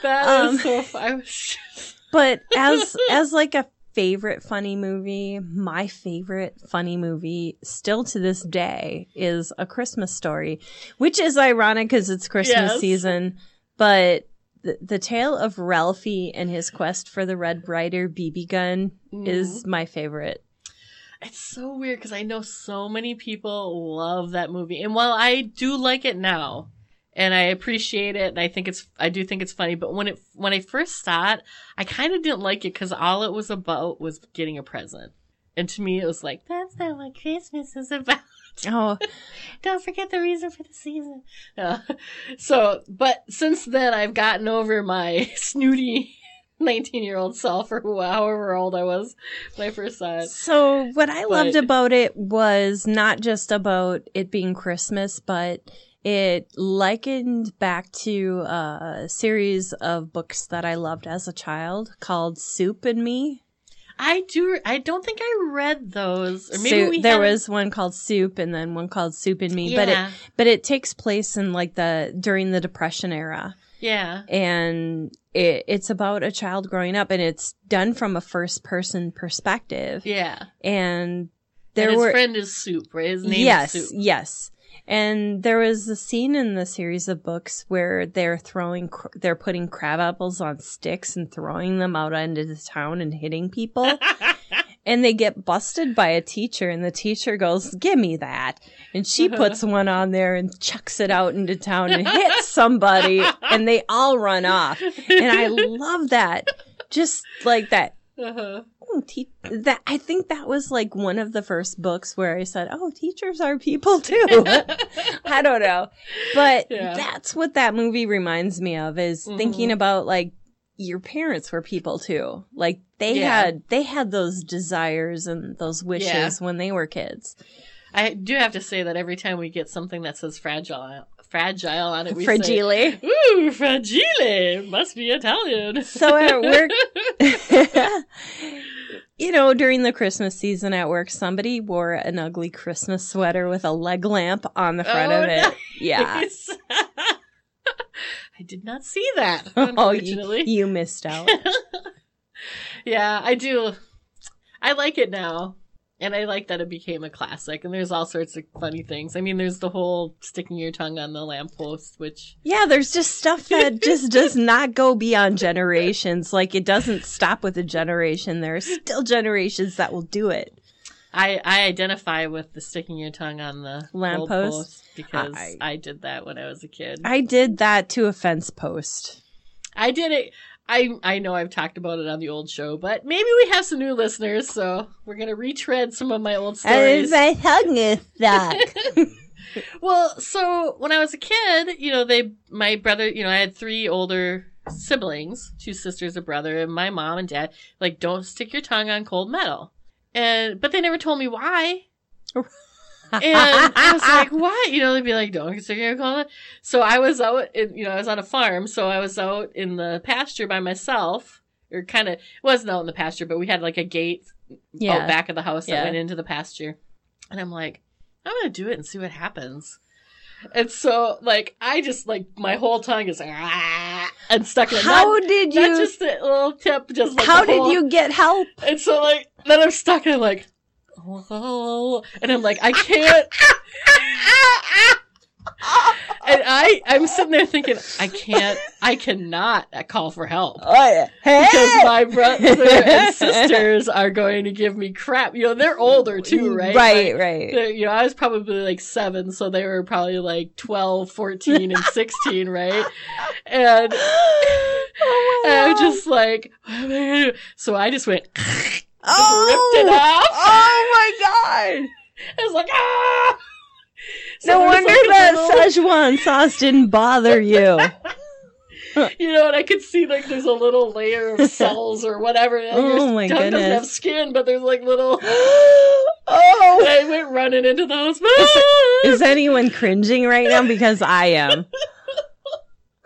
that um, was so. fu- I was. But as as like a favorite funny movie, my favorite funny movie still to this day is A Christmas Story, which is ironic because it's Christmas Yes. season. But the, the tale of Ralphie and his quest for the Red Ryder BB gun Mm. is my favorite. It's so weird because I know so many people love that movie, and while I do like it now, and I appreciate it, and I think it's, I do think it's funny, but when it, when I first saw it, I kind of didn't like it because all it was about was getting a present, and to me it was like that's not what Christmas is about. Oh, Don't forget the reason for the season. Uh, so, but since then, I've gotten over my snooty 19 year old self, or who- however old I was when I first saw it. So what I loved about it was not just about it being Christmas, but it likened back to a series of books that I loved as a child called Soup and Me. I do. I don't think I read those, or maybe we there was one called Soup and then one called Soup and Me, but it but it takes place in like the during the Depression era. Yeah, and it, it's about a child growing up and it's done from a first person perspective yeah. and there and his were friend is Soup, right? His name yes is Soup. yes And there was a scene in the series of books where they're throwing, cr- they're putting crab apples on sticks and throwing them out into the town and hitting people. and they get busted by a teacher, and the teacher goes, "Give me that," and she puts one on there and chucks it out into town and hits somebody, and they all run off. And I love that, just like that Uh-huh. oh, te- that I think that was like one of the first books where I said, "Oh, teachers are people too." I don't know, but Yeah. that's what that movie reminds me of is Mhm. thinking about like your parents were people too. Like they Yeah. had they had those desires and those wishes Yeah. when they were kids. I do have to say that every time we get something that says fragile, fragile on it, we Fragile. say, "Ooh, fragile! Must be Italian." So uh, at work, you know, during the Christmas season at work, somebody wore an ugly Christmas sweater with a leg lamp on the front Oh, of it. nice. Yeah. I did not see that. Oh, you, you missed out. yeah, I do. I like it now. And I like that it became a classic. And there's all sorts of funny things. I mean, there's the whole sticking your tongue on the lamppost, which Yeah, there's just stuff that just does not go beyond generations. Like it doesn't stop with a generation. There are still generations that will do it. I, I identify with the sticking your tongue on the Lamppost? because I- I, did that when I was a kid. I did that to a fence post. I did it. I I know I've talked about it on the old show, but maybe we have some new listeners, so we're gonna retread some of my old stories. my tongue is stuck. Well, so when I was a kid, you know, they my brother, you know, I had three older siblings, two sisters, a brother, and my mom and dad like don't stick your tongue on cold metal. And but they never told me why. And I was like, "What?" You know, they'd be like, don't cold metal. So I was out in, you know, I was on a farm, so I was out in the pasture by myself. Or kind of wasn't out in the pasture, but we had like a gate yeah. out back of the house that Yeah. went into the pasture. And I'm like, I'm gonna do it and see what happens. And so, like, I just like my whole tongue is ah, and stuck in. How not, did you? just the little tip, just like how the did you get help? And so, like, then I'm stuck and I'm like, oh, and I'm like, I can't. and I, I'm sitting there thinking, I can't, I cannot call for help Oh, because my brother and sisters are going to give me crap. You know, they're older too, right? Right, Like, right. you know, I was probably like seven, so they were probably like 12, 14, and 16, right? And, Oh and I'm just like, oh, what am I gonna do? So I just went, oh, ripped it off. Oh my god! I was like, ah! So No wonder like, that little- Szechuan sauce didn't bother you. You know, and I could see like there's a little layer of cells or whatever. and Oh, your my tongue doesn't have skin, but there's like little. oh, And I went running into the house. is anyone cringing right now? Because I am.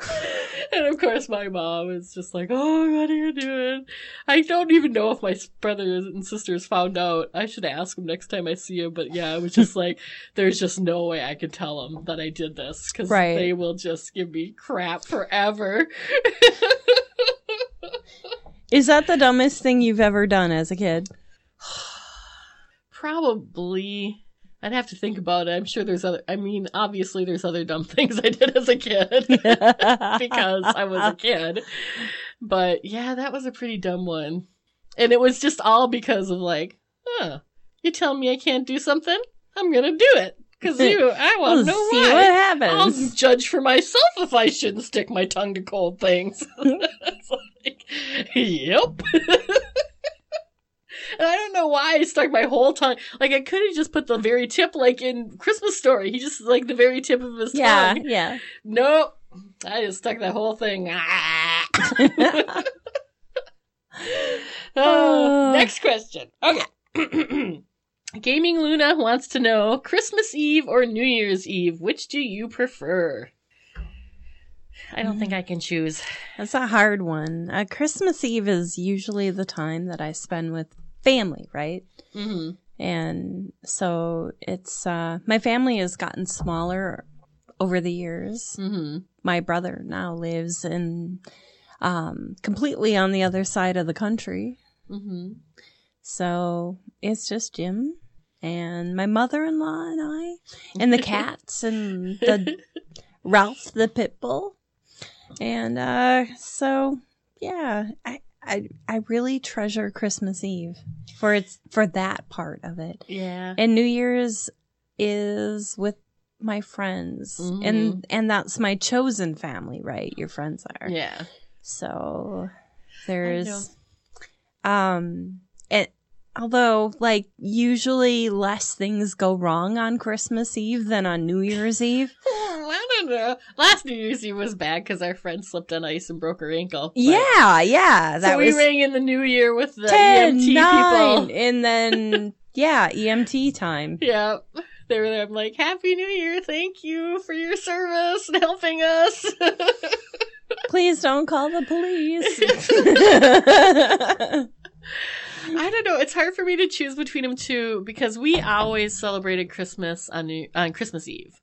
and of course, my mom is just like, "Oh, what are you doing?" I don't even know if my brothers and sisters found out. I should ask them next time I see them. But yeah, it was just like, there's just no way I could tell them that I did this because Right. they will just give me crap forever. Is that the dumbest thing you've ever done as a kid? Probably. I'd have to think about it. I'm sure there's other. I mean, obviously, there's other dumb things I did as a kid because I was a kid. But yeah, that was a pretty dumb one. And it was just all because of like, huh, you tell me I can't do something? I'm gonna do it. Because you, I want to know see why. what I'll judge for myself if I shouldn't stick my tongue to cold things. it's like, yep. And I don't know why I stuck my whole tongue. Like I could have just put the very tip, like in Christmas Story. He just like the very tip of his Yeah, tongue. yeah. yeah. Nope. I just stuck that whole thing. Ah. Oh, Uh. next question. Okay. Gaming Luna wants to know Christmas Eve or New Year's Eve, which do you prefer? I don't think I can choose. That's a hard one. Uh, Christmas Eve is usually the time that I spend with family, right? hmm And so it's uh my family has gotten smaller over the years. hmm My brother now lives in um completely on the other side of the country. hmm So it's just Jim and my mother-in-law and I, and the cats and the Ralph the pit bull, and uh, so yeah, I, I I really treasure Christmas Eve for its for that part of it, Yeah. and New Year's is with my friends, Mhm. and and that's my chosen family, right? Your friends are, Yeah. so there's um although like usually less things go wrong on Christmas Eve than on New Year's Eve. Oh, I don't know. Last New Year's Eve was bad because our friend slipped on ice and broke her ankle. Yeah, yeah, that so we rang in the new year with the 10, EMT 9, people. and then yeah, EMT time. Yeah. They were there. I'm like, Happy New Year. Thank you for your service and helping us. Please don't call the police. I don't know. It's hard for me to choose between them two because we always celebrated Christmas on New- on Christmas Eve.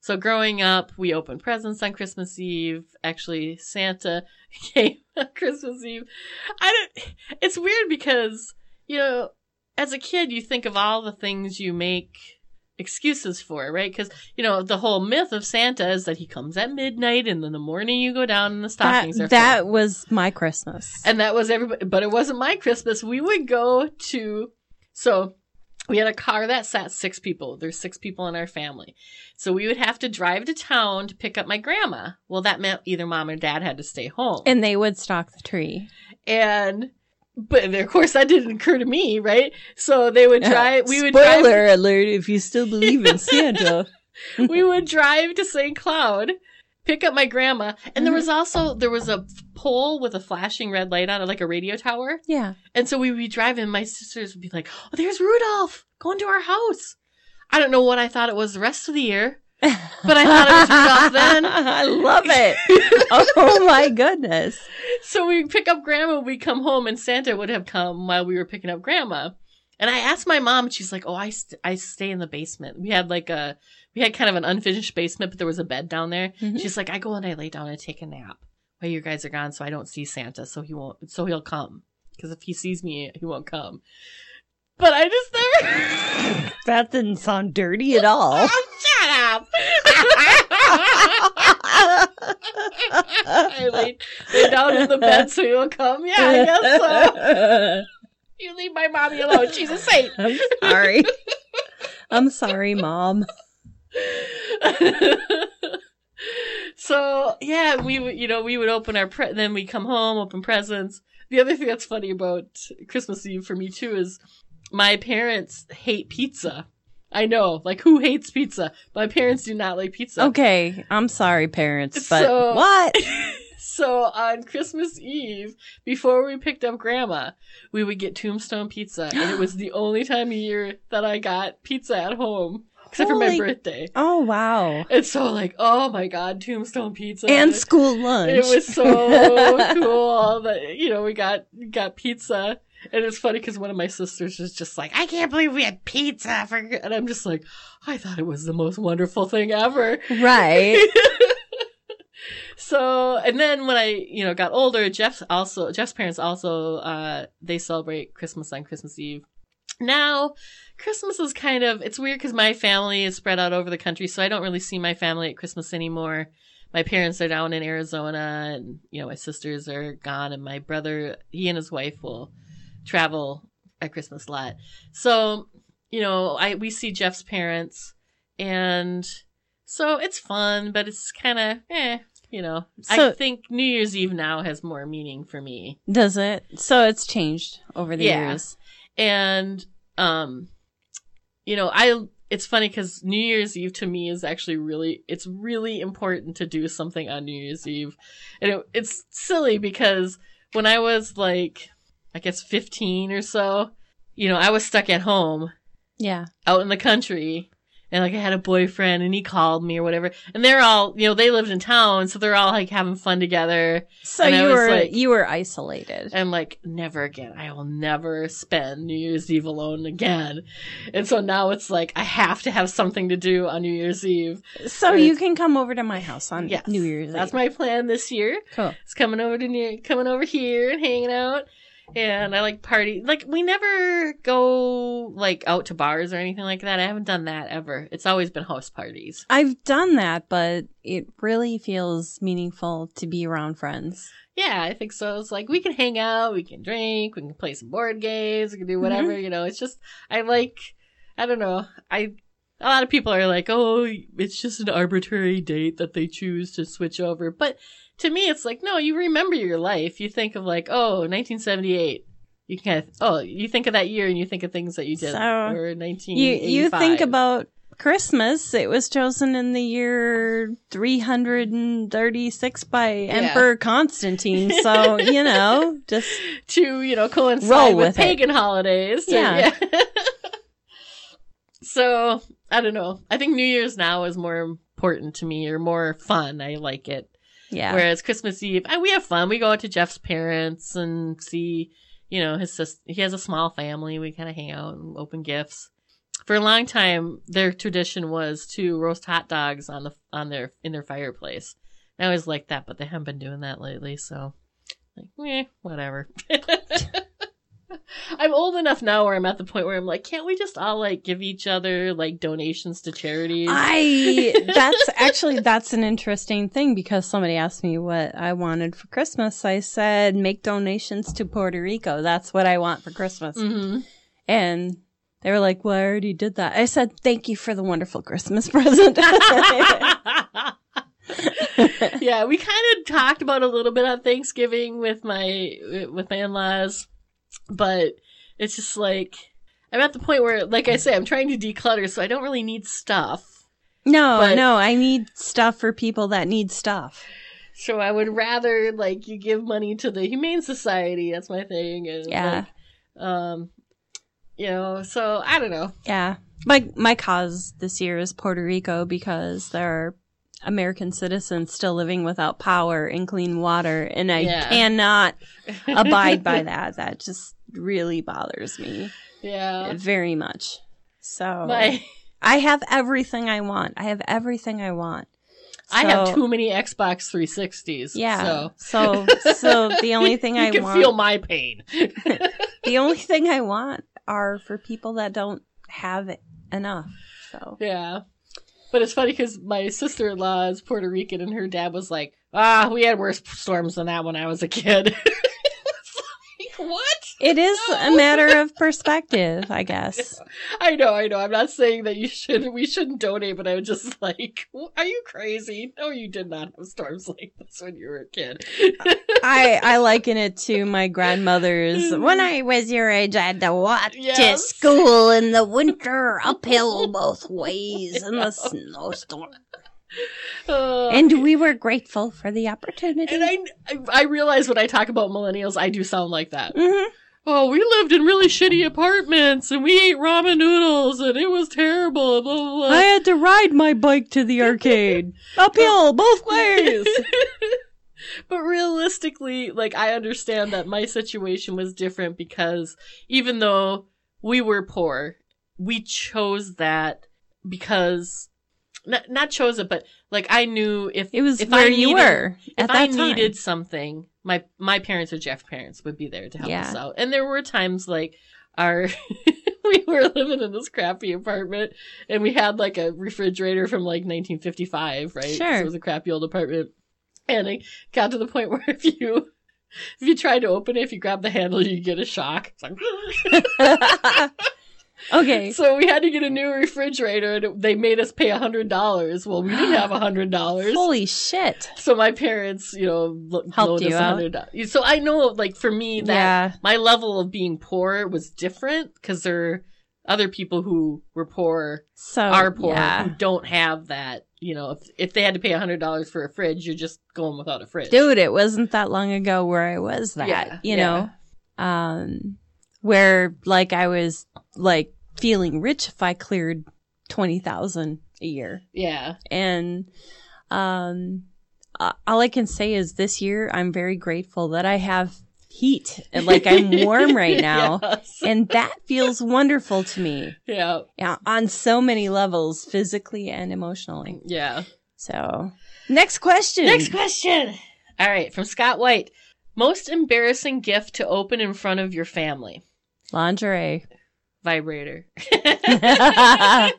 So growing up, we opened presents on Christmas Eve. Actually, Santa came on Christmas Eve. I don't. It's weird because you know, as a kid, you think of all the things you make excuses for, right? Because you know the whole myth of Santa is that he comes at midnight, and then the morning you go down and the that stockings are full. that was my Christmas. And that was everybody, but it wasn't my Christmas. We would go to, so we had a car that sat six people. There's six people in our family. So we would have to drive to town to pick up my grandma. Well, that meant either mom or dad had to stay home. and they would stock the tree. And, but of course that didn't occur to me, right? So they would drive, we would Spoiler drive, alert if you still believe in Santa. we would drive to St. Cloud, pick up my grandma. And there Mhm. was also, there was a pole with a flashing red light on it, like a radio tower. yeah. And so we would be driving, my sisters would be like, Oh, there's Rudolph going to our house. I don't know what I thought it was the rest of the year, but I thought it was Rudolph then. I love it. oh my goodness. So we pick up grandma, we come home, and Santa would have come while we were picking up grandma. And I asked my mom, and she's like, Oh, I, st- I stay in the basement. We had like a, we had kind of an unfinished basement, but there was a bed down there. Mhm. She's like, I go and I lay down and take a nap while you guys are gone, so I don't see Santa, so he won't, so he'll come. Because if he sees me, he won't come. But I just never. That didn't sound dirty at all. I laid, lay down in the bed so he'll come. Yeah, I guess so. You leave my mommy alone. She's a saint. I'm sorry. I'm sorry, mom. so yeah, we would, you know, we would open our pre- then we come home, open presents. The other thing that's funny about Christmas Eve for me too is my parents hate pizza. I know, like who hates pizza? My parents do not like pizza. Okay, I'm sorry, parents, but So- what? So on Christmas Eve, before we picked up Grandma, we would get Tombstone pizza, and it was the only time of year that I got pizza at home, except for my birthday. Oh wow! And so, like, oh my god, Tombstone pizza And school lunch. It was so cool that you know we got got pizza, and it's funny because one of my sisters was just like, "I can't believe we had pizza for," and I'm just like, "I thought it was the most wonderful thing ever." right. so and then when I you know got older, Jeff's also Jeff's parents also uh they celebrate Christmas on Christmas Eve. Now, Christmas is kind of it's weird because my family is spread out over the country, so I don't really see my family at Christmas anymore. My parents are down in Arizona, and you know my sisters are gone, and my brother he and his wife will travel at Christmas a lot. So you know I we see Jeff's parents, and so it's fun, but it's kind of eh. You know, I think New Year's Eve now has more meaning for me. Does it? So it's changed over the Yeah. years. and um you know i it's funny because new year's eve to me is actually really it's really important to do something on new year's eve and it, it's silly because when i was like i guess 15 or so you know i was stuck at home Yeah. out in the country and like I had a boyfriend and he called me or whatever. And they're all, you know, they lived in town, so they're all like having fun together. So And I you was were like- you were isolated. I'm like, never again. I will never spend New Year's Eve alone again. And so now it's like I have to have something to do on New Year's Eve. So Right. you can come over to my house on Yes, New Year's Eve. That's Eve. my plan this year. cool. It's coming over to New, coming over here and hanging out. And I like party. Like we never go like out to bars or anything like that. I haven't done that ever. It's always been house parties. I've done that, but it really feels meaningful to be around friends. Yeah, I think so. It's like we can hang out, we can drink, we can play some board games, we can do mm-hmm. whatever. You know, it's just I like. I don't know. I a lot of people are like, oh, it's just an arbitrary date that they choose to switch over. But to me, it's like, no, you remember your life. You think of like, oh, 1978. You can kind of, oh, you think of that year and you think of things that you did So, or You 1985. you think about Christmas. It was chosen in the year 336 by Emperor Constantine. So, you know, just to you know coincide with, with it. pagan holidays. Yeah. yeah. so I don't know. I think New Year's now is more important to me or more fun. I like it. yeah. Whereas Christmas Eve, I, we have fun. We go out to Jeff's parents and see, you know, his sister. He has a small family. We kind of hang out and open gifts. For a long time, their tradition was to roast hot dogs on the on their in their fireplace. I always liked that, but they haven't been doing that lately. So, like, eh, whatever. I'm old enough now where I'm at the point where I'm like, can't we just all like give each other like donations to charities? I that's actually that's an interesting thing because somebody asked me what I wanted for Christmas. I said make donations to Puerto Rico. That's what I want for Christmas. hmm And they were like, "Well, I already did that." I said, "Thank you for the wonderful Christmas present." yeah, we kind of talked about a little bit on Thanksgiving with my with my in-laws, but it's just like I'm at the point where, like I say, I'm trying to declutter, so I don't really need stuff. no, But- no, I need stuff for people that need stuff. So I would rather like you give money to the Humane Society. That's my thing. And, Yeah. like, um, you know, so I don't know. Yeah. My my cause this year is Puerto Rico because there are American citizens still living without power and clean water and I Yeah. cannot abide by that. That just really bothers me Yeah. very much. So My, I have everything I want. I have everything I want. I have too many Xbox 360s. Yeah. So So so, the only thing you I can want feel my pain. the only thing I want are for people that don't have enough. So Yeah. But it's funny because my sister in law is Puerto Rican and her dad was like, ah, we had worse storms than that when I was a kid. It's like, what? it is a matter of perspective, I guess. I know, I know. I'm not saying that you should, we shouldn't donate, but I'm just like, are you crazy? No, you did not have storms like this when you were a kid. I I liken it to my grandmother's. When I was your age, I had to walk to school in the winter, uphill both ways in the snowstorm, Uh, and we were grateful for the opportunity. and I, I realize when I talk about millennials, I do sound like that. Mhm. Oh, we lived in really shitty apartments and we ate ramen noodles and it was terrible. Blah, blah, blah. I had to ride my bike to the arcade, uphill both ways. but realistically, like, I understand that my situation was different because even though we were poor, we chose that because. Not, not chose it, but like I knew if It was if where I you needed- were at if that I time. needed something, my my parents or Jeff's parents would be there to help Yeah. us out. And there were times like our we were living in this crappy apartment and we had like a refrigerator from like 1955, right? Sure. So it was a crappy old apartment. And it got to the point where if you if you tried to open it, if you grab the handle, you get a shock. Okay. so we had to get a new refrigerator, and they made us pay a hundred dollars. Well, we didn't have a hundred dollars. Holy shit. So my parents, you know, lo- Helped you us out. hundred dollars. So I know, like for me, that Yeah. my level of being poor was different because there are other people who were poor, So are poor, yeah. who don't have that. You know, if if they had to pay hundred dollars for a fridge, you're just going without a fridge. Dude, it wasn't that long ago where I was that, Yeah, you yeah. know, um, where like I was like feeling rich if I cleared 20,000 a year. Yeah, And, um, all I can say is this year I'm very grateful that I have heat and like I'm warm right now. Yes. And that feels wonderful to me. yeah, Yeah, on so many levels, physically and emotionally. yeah. So, next question. Next question. All right, from Scott White. Most embarrassing gift to open in front of your family. Lingerie. Vibrator. I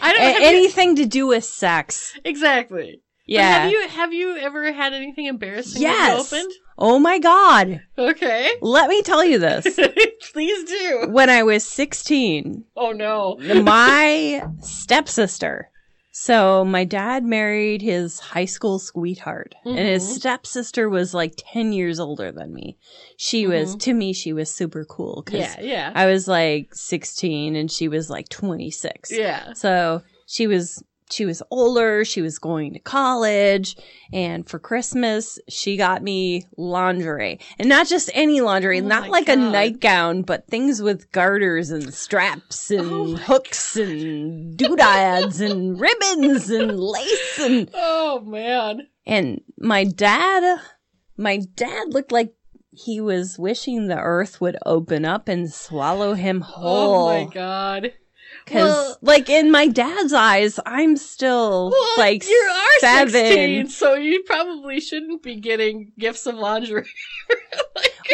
don't have you- anything to do with sex. exactly. But Yeah. have you have you ever had anything embarrassing Yes. opened? oh my god. Okay. Let me tell you this. Please do. when I was 16, Oh no. my stepsister. So my dad married his high school sweetheart, and his Mhm. stepsister was like 10 years older than me. She was, Mhm. to me, she was super cool because Yeah, yeah. I was like 16 and she was like 26. yeah. So she was she was older, she was going to college, and for Christmas she got me lingerie. And not just any lingerie, Oh not like a nightgown, but things with garters and straps oh and Oh hooks and doodads and ribbons and lace and Oh man. and my dad my dad looked like he was wishing the earth would open up and swallow him whole. Oh my god. Because, Well- like, in my dad's eyes, I'm still Well, like you are seven. 16, so you probably shouldn't be getting gifts of lingerie.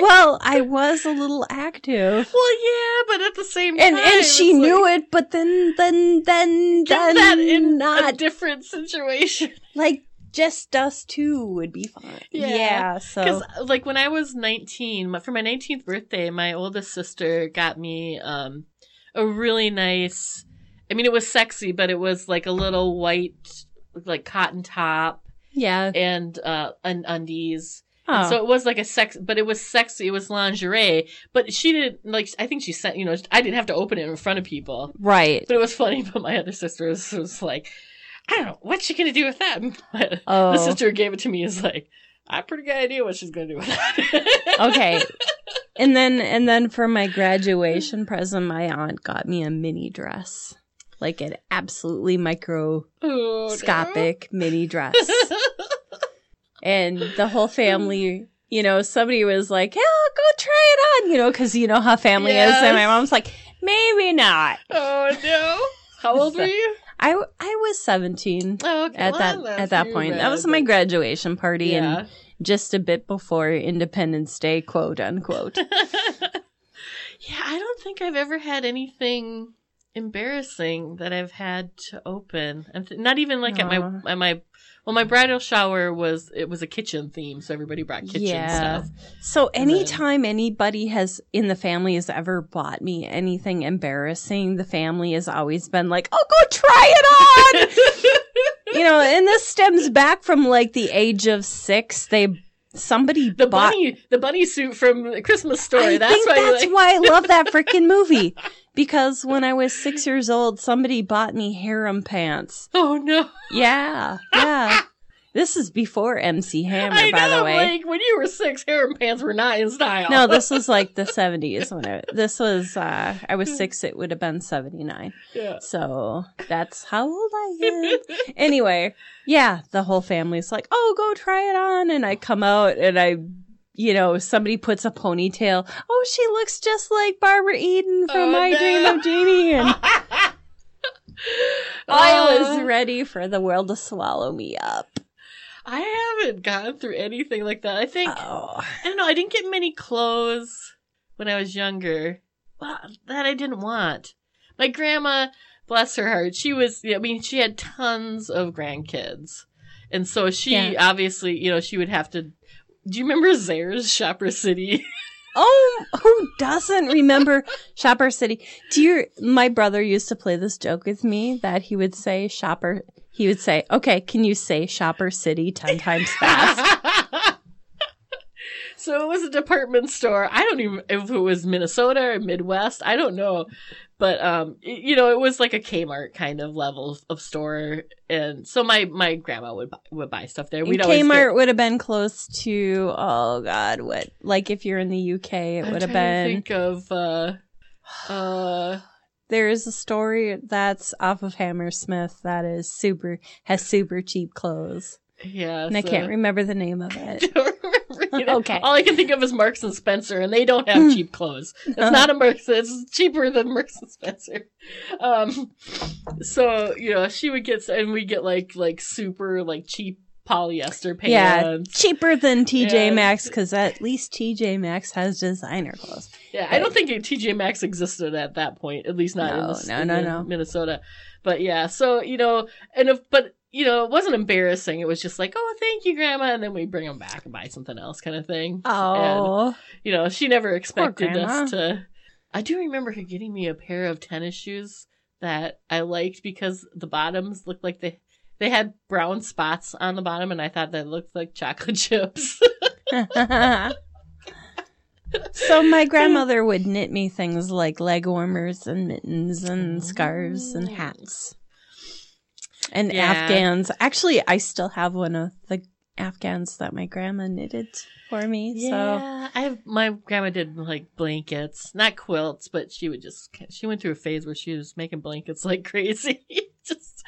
Well, I was a little active, well, yeah, but at the same and time, and she knew like, it. But then, then, then, then, that in a different situation. like just us two would be fine. Yeah. so Because, like, when I was 19, my- for my 19th birthday, my oldest sister got me um, a really nice. I mean, it was sexy, but it was like a little white, like cotton top yeah. and uh, un- undies. Oh. So it was like a sex, but it was sexy. It was lingerie, but she didn't like. I think she sent. You know, I didn't have to open it in front of people, right. but it was funny. But my other sister was, was like, I don't know what's she gonna do with that. And my- Oh. The sister who gave it to me is like, I have a pretty good idea what she's gonna do with that. okay. And then, and then for my graduation present, my aunt got me a mini dress, like an absolutely microscopic Oh, no. mini dress. and the whole family you know somebody was like yeah go try it on you know because you know how family is and my mom's like maybe not oh no! How old were you? I i was 17 Oh, okay. at well, that at that point that was my graduation party Yeah. and just a bit before independence day quote unquote yeah, I don't think I've ever had anything embarrassing that I've had to open. I'm th- not even like at my at my well, my bridal shower was it was a kitchen theme, so everybody brought kitchen Yeah. stuff. so And then- anytime anybody has in the family has ever bought me anything embarrassing the family has always been like oh go try it on you know, and this stems back from like the age of six. They somebody the bought. bunny, the bunny suit from the Christmas Story. I that's think why. that's like- why I love that freaking movie because when I was six years old, somebody bought me harem pants. Oh no! Yeah, yeah. this is before MC Hammer, I by know, the way. like when you were six, harem pants were not in style. no, this was like the seventies when I this was. uh I was six. It would have been seventy nine. yeah. So that's how old I am. anyway, yeah, the whole family's like, "Oh, go try it on," and I come out and I, you know, somebody puts a ponytail. Oh, she looks just like Barbara Eden from Oh, My no. Dream of Jeannie, and I was ready for the world to swallow me up. I haven't gone through anything like that. I think Oh, I don't know. I didn't get many clothes when I was younger. Well, that I didn't want. My grandma, bless her heart, she was. I mean, she had tons of grandkids, and so she Yeah. obviously, you know, she would have to. Do you remember Zare's Shopper City? oh, who doesn't remember Shopper City? Do you? My brother used to play this joke with me that he would say Shopper. He would say, "Okay, can you say Shopper City ten times fast?" so it was a department store. I don't even if it was Minnesota or Midwest. I don't know, but um, it- you know, it was like a Kmart kind of level of, of store, and so my my grandma would buy, would buy stuff there. We'd always Kmart get- would have been close to oh god, what like if you're in the UK, it would have been. think of uh, uh, There is a story that's off of Hammersmith that is super has super cheap clothes, yeah, and I can't remember the name of it. don't remember. Okay. All I can think of is Marks and Spencer, and they don't have cheap clothes. It's not a Marks. It's cheaper than Marks and Spencer. Um, so you know, she would get, and we get like like super like cheap polyester pants. Yeah, cheaper than TJ Yeah. Maxx because at least TJ Maxx has designer clothes. Yeah, I don't think TJ Maxx existed at that point, at least not in, No, the, no, in no, no. Minnesota. But yeah, so you know, and if but you know, it wasn't embarrassing. It was just like, oh, thank you, Grandma, and then we bring them back and buy something else, kind of thing. And, Oh, you know, she never expected us to. I do remember her getting me a pair of tennis shoes that I liked because the bottoms looked like they they had brown spots on the bottom, and I thought that looked like chocolate chips. so my grandmother would knit me things like leg warmers and mittens and mm. scarves and hats and Yeah. afghans. Actually, I still have one of the afghans that my grandma knitted for me. So Yeah, I have, my grandma did like blankets, not quilts, but she would just she went through a phase where she was making blankets like crazy, just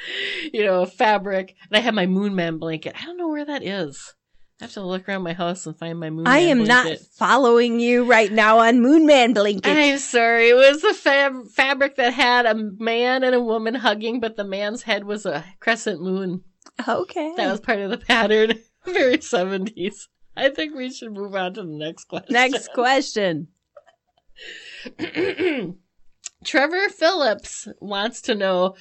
you know fabric. And I have my Moon Man blanket. I don't know where that is. I have to look around my house and find my Moon. I Man am not blanket. following you right now on Moonman Blanket. I'm sorry. It was the fab- fabric that had a man and a woman hugging, but the man's head was a crescent moon. okay. That was part of the pattern. Very 70s. I think we should move on to the next question. Next question. Trevor Phillips wants to know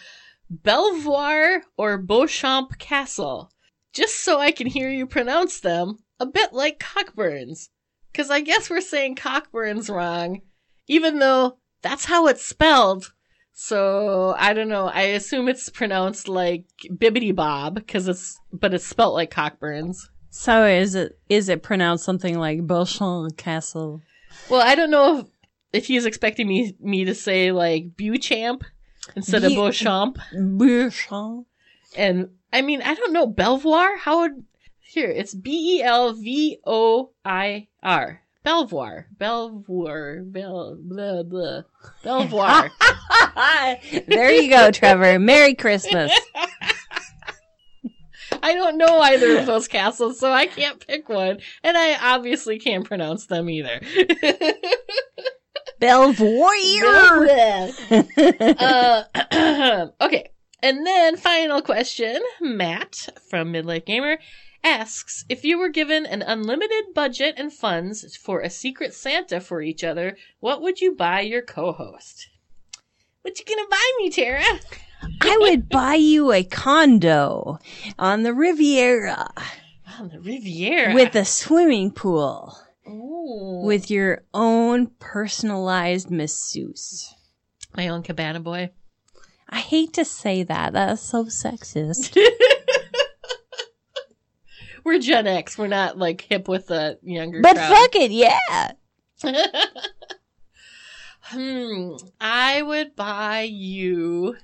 Belvoir or Beauchamp Castle, just so I can hear you pronounce them, a bit like Cockburns. Because I guess we're saying Cockburns wrong, even though that's how it's spelled. So I don't know. I assume it's pronounced like Bibbity Bob, because it's but it's spelt like Cockburns. So is it is it pronounced something like Beauchamp Castle? Well, I don't know if, if he's expecting me me to say like Beauchamp instead of Beauchamp. Beauchamp. And I mean, I don't know Belvoir. How would here? It's B E L V O I R. Belvoir. Belvoir. Bel blah blah. Belvoir. there you go, Trevor. Merry Christmas. I don't know either of those castles, so I can't pick one, and I obviously can't pronounce them either. Belvoir. uh, okay. And then final question, Matt from Midlife Gamer asks if you were given an unlimited budget and funds for a secret Santa for each other, what would you buy your co-host? What you gonna buy me, Tara? I would buy you a condo on the Riviera On the Riviera with a swimming pool Ooh. with your own personalized masseuse. my own cabana boy. I hate to say that. That's so sexist. We're Gen X. We're not like hip with the younger But crowd. fuck it, yeah. hmm. I would buy you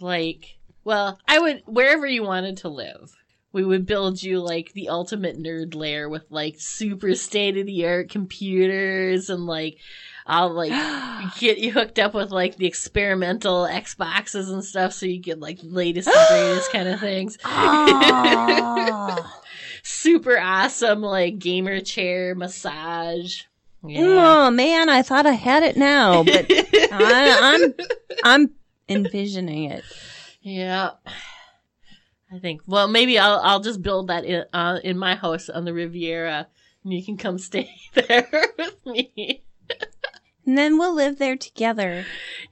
like well, I would wherever you wanted to live. We would build you like the ultimate nerd lair with like super state of the art computers and like I'll like get you hooked up with like the experimental Xboxes and stuff so you get like latest and greatest kind of things. Super awesome like gamer chair massage. Yeah. Oh man, I thought I had it now, but I, I'm I'm envisioning it. Yeah. I think. Well, maybe I'll I'll just build that in uh, in my house on the Riviera, and you can come stay there with me. And then we'll live there together.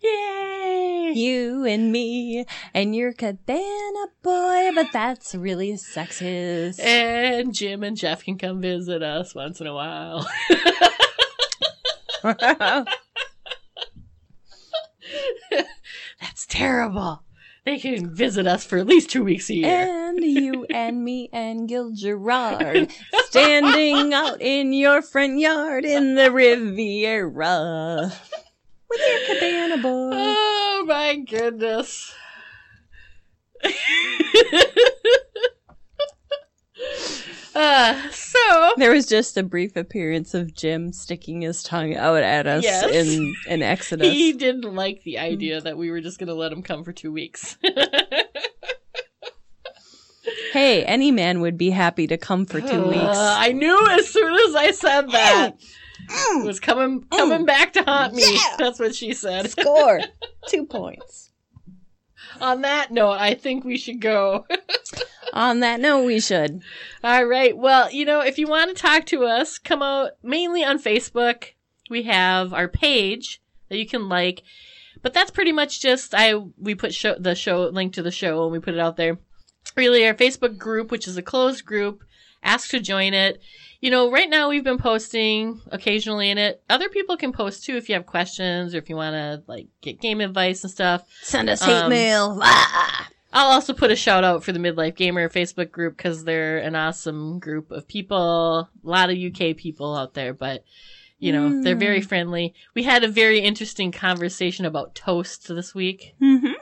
Yay! You and me and your cabana boy, but that's really sexist. And Jim and Jeff can come visit us once in a while. That's terrible. They can visit us for at least two weeks a year. and you and me and Gil Gerard standing out in your front yard in the Riviera with your cabana boy. Oh my goodness. uh, so There was just a brief appearance of Jim sticking his tongue out at us Yes. in in Exodus. he didn't like the idea that we were just going to let him come for two weeks. Hey, any man would be happy to come for two Uh, weeks. I knew as soon as I said that. It was coming coming back to haunt me. Yeah. That's what she said. Score two points. On that note, I think we should go. On that note, we should. All right. Well, you know, if you want to talk to us, come out mainly on Facebook. We have our page that you can like, but that's pretty much just I we put show the show link to the show and we put it out there. Really, our Facebook group, which is a closed group, ask to join it. You know, right now we've been posting occasionally in it. Other people can post too if you have questions or if you want to like get game advice and stuff. Send us hate Um, mail. Ah! I'll also put a shout out for the Midlife Gamer Facebook group because they're an awesome group of people. A lot of UK people out there, but you know, they're very friendly. We had a very interesting conversation about toast this week. Mhm.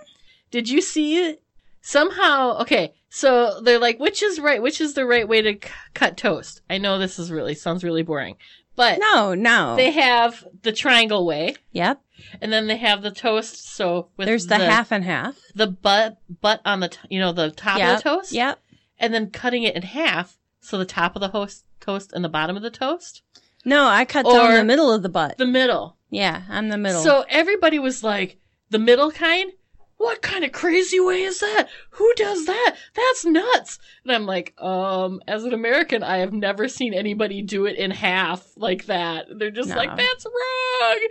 Did you see it? Somehow, okay, so they're like, which is right? Which is the right way to c- cut toast? I know this is really, sounds really boring, but No, no. they have the triangle way yep. and then they have the toast. So with There's the, half and half. the butt butt on the t- you know the top Yep. of the toast Yep. and then cutting it in half so the top of the host toast and the bottom of the toast No, I cut down the middle of the butt. the middle yeah, I'm the middle. so everybody was like the middle kind what kind of crazy way is that? Who does that? That's nuts. And i'm like um as an american i have never seen anybody do it in half like that. They're just No. like that's wrong.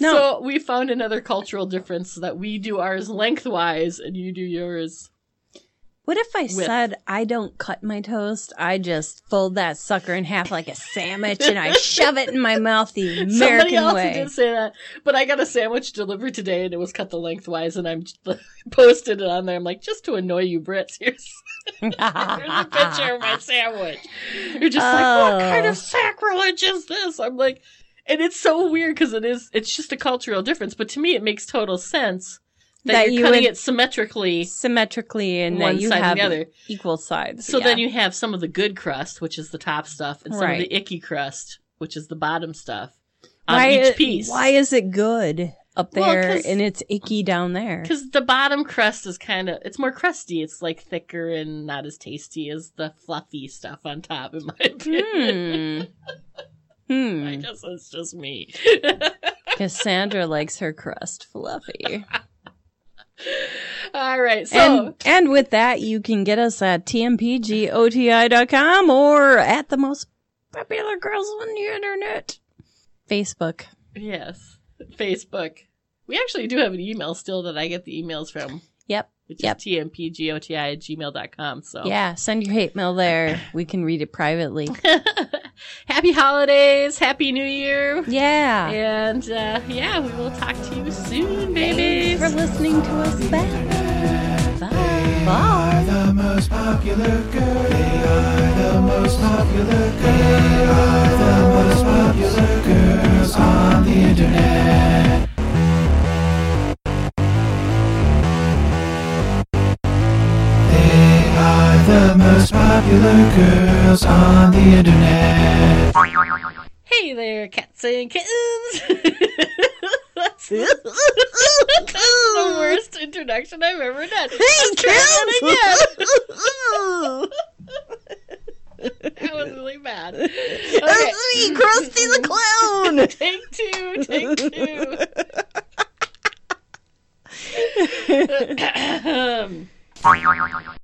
No. so we found another cultural difference that we do ours lengthwise and you do yours what if I said I don't cut my toast? I just fold that sucker in half like a sandwich and I shove it in my mouth the American Somebody else way. did say that, but I got a sandwich delivered today and it was cut the lengthwise, and I'm posted it on there. I'm like, just to annoy you, Brits. Here's, here's a picture of my sandwich. You're just like, what kind Oh. of sacrilege is this? I'm like, and it's so weird because it is. It's just a cultural difference, but to me, it makes total sense that, That you're cutting would- it symmetrically. Symmetrically and One that you side and have the other. equal sides. So yeah. then you have some of the good crust, which is the top stuff, and some Right. of the icky crust, which is the bottom stuff, on why, each piece. Why is it good up Well, and it's icky down there? Because the bottom crust is kind of, it's more crusty. It's like thicker and not as tasty as the fluffy stuff on top, in my opinion. Hmm. I Hmm. guess it's just me. Cassandra likes her crust fluffy. All right, so and and with that, you can get us at tmpgoti.com or at the most popular girls on the internet. Facebook. yes, Facebook. We actually do have an email still that I get the emails from. Which Yep. is tmpgoti at gmail.com. So Yeah, send your hate mail there. We can read it privately. happy holidays, happy New Year, Yeah. and uh, yeah, we will talk to you soon, babies. Thanks for listening to us back. Bye. They Bye. are the most popular girl. They are the most popular girl. They are the most popular girls on the internet. The most popular girls on the internet. Hey there, cats and kittens. that's, that's the worst introduction I've ever done. Hey, that was really bad. Okay. me, Krusty the Clown. Take two, take two. Um,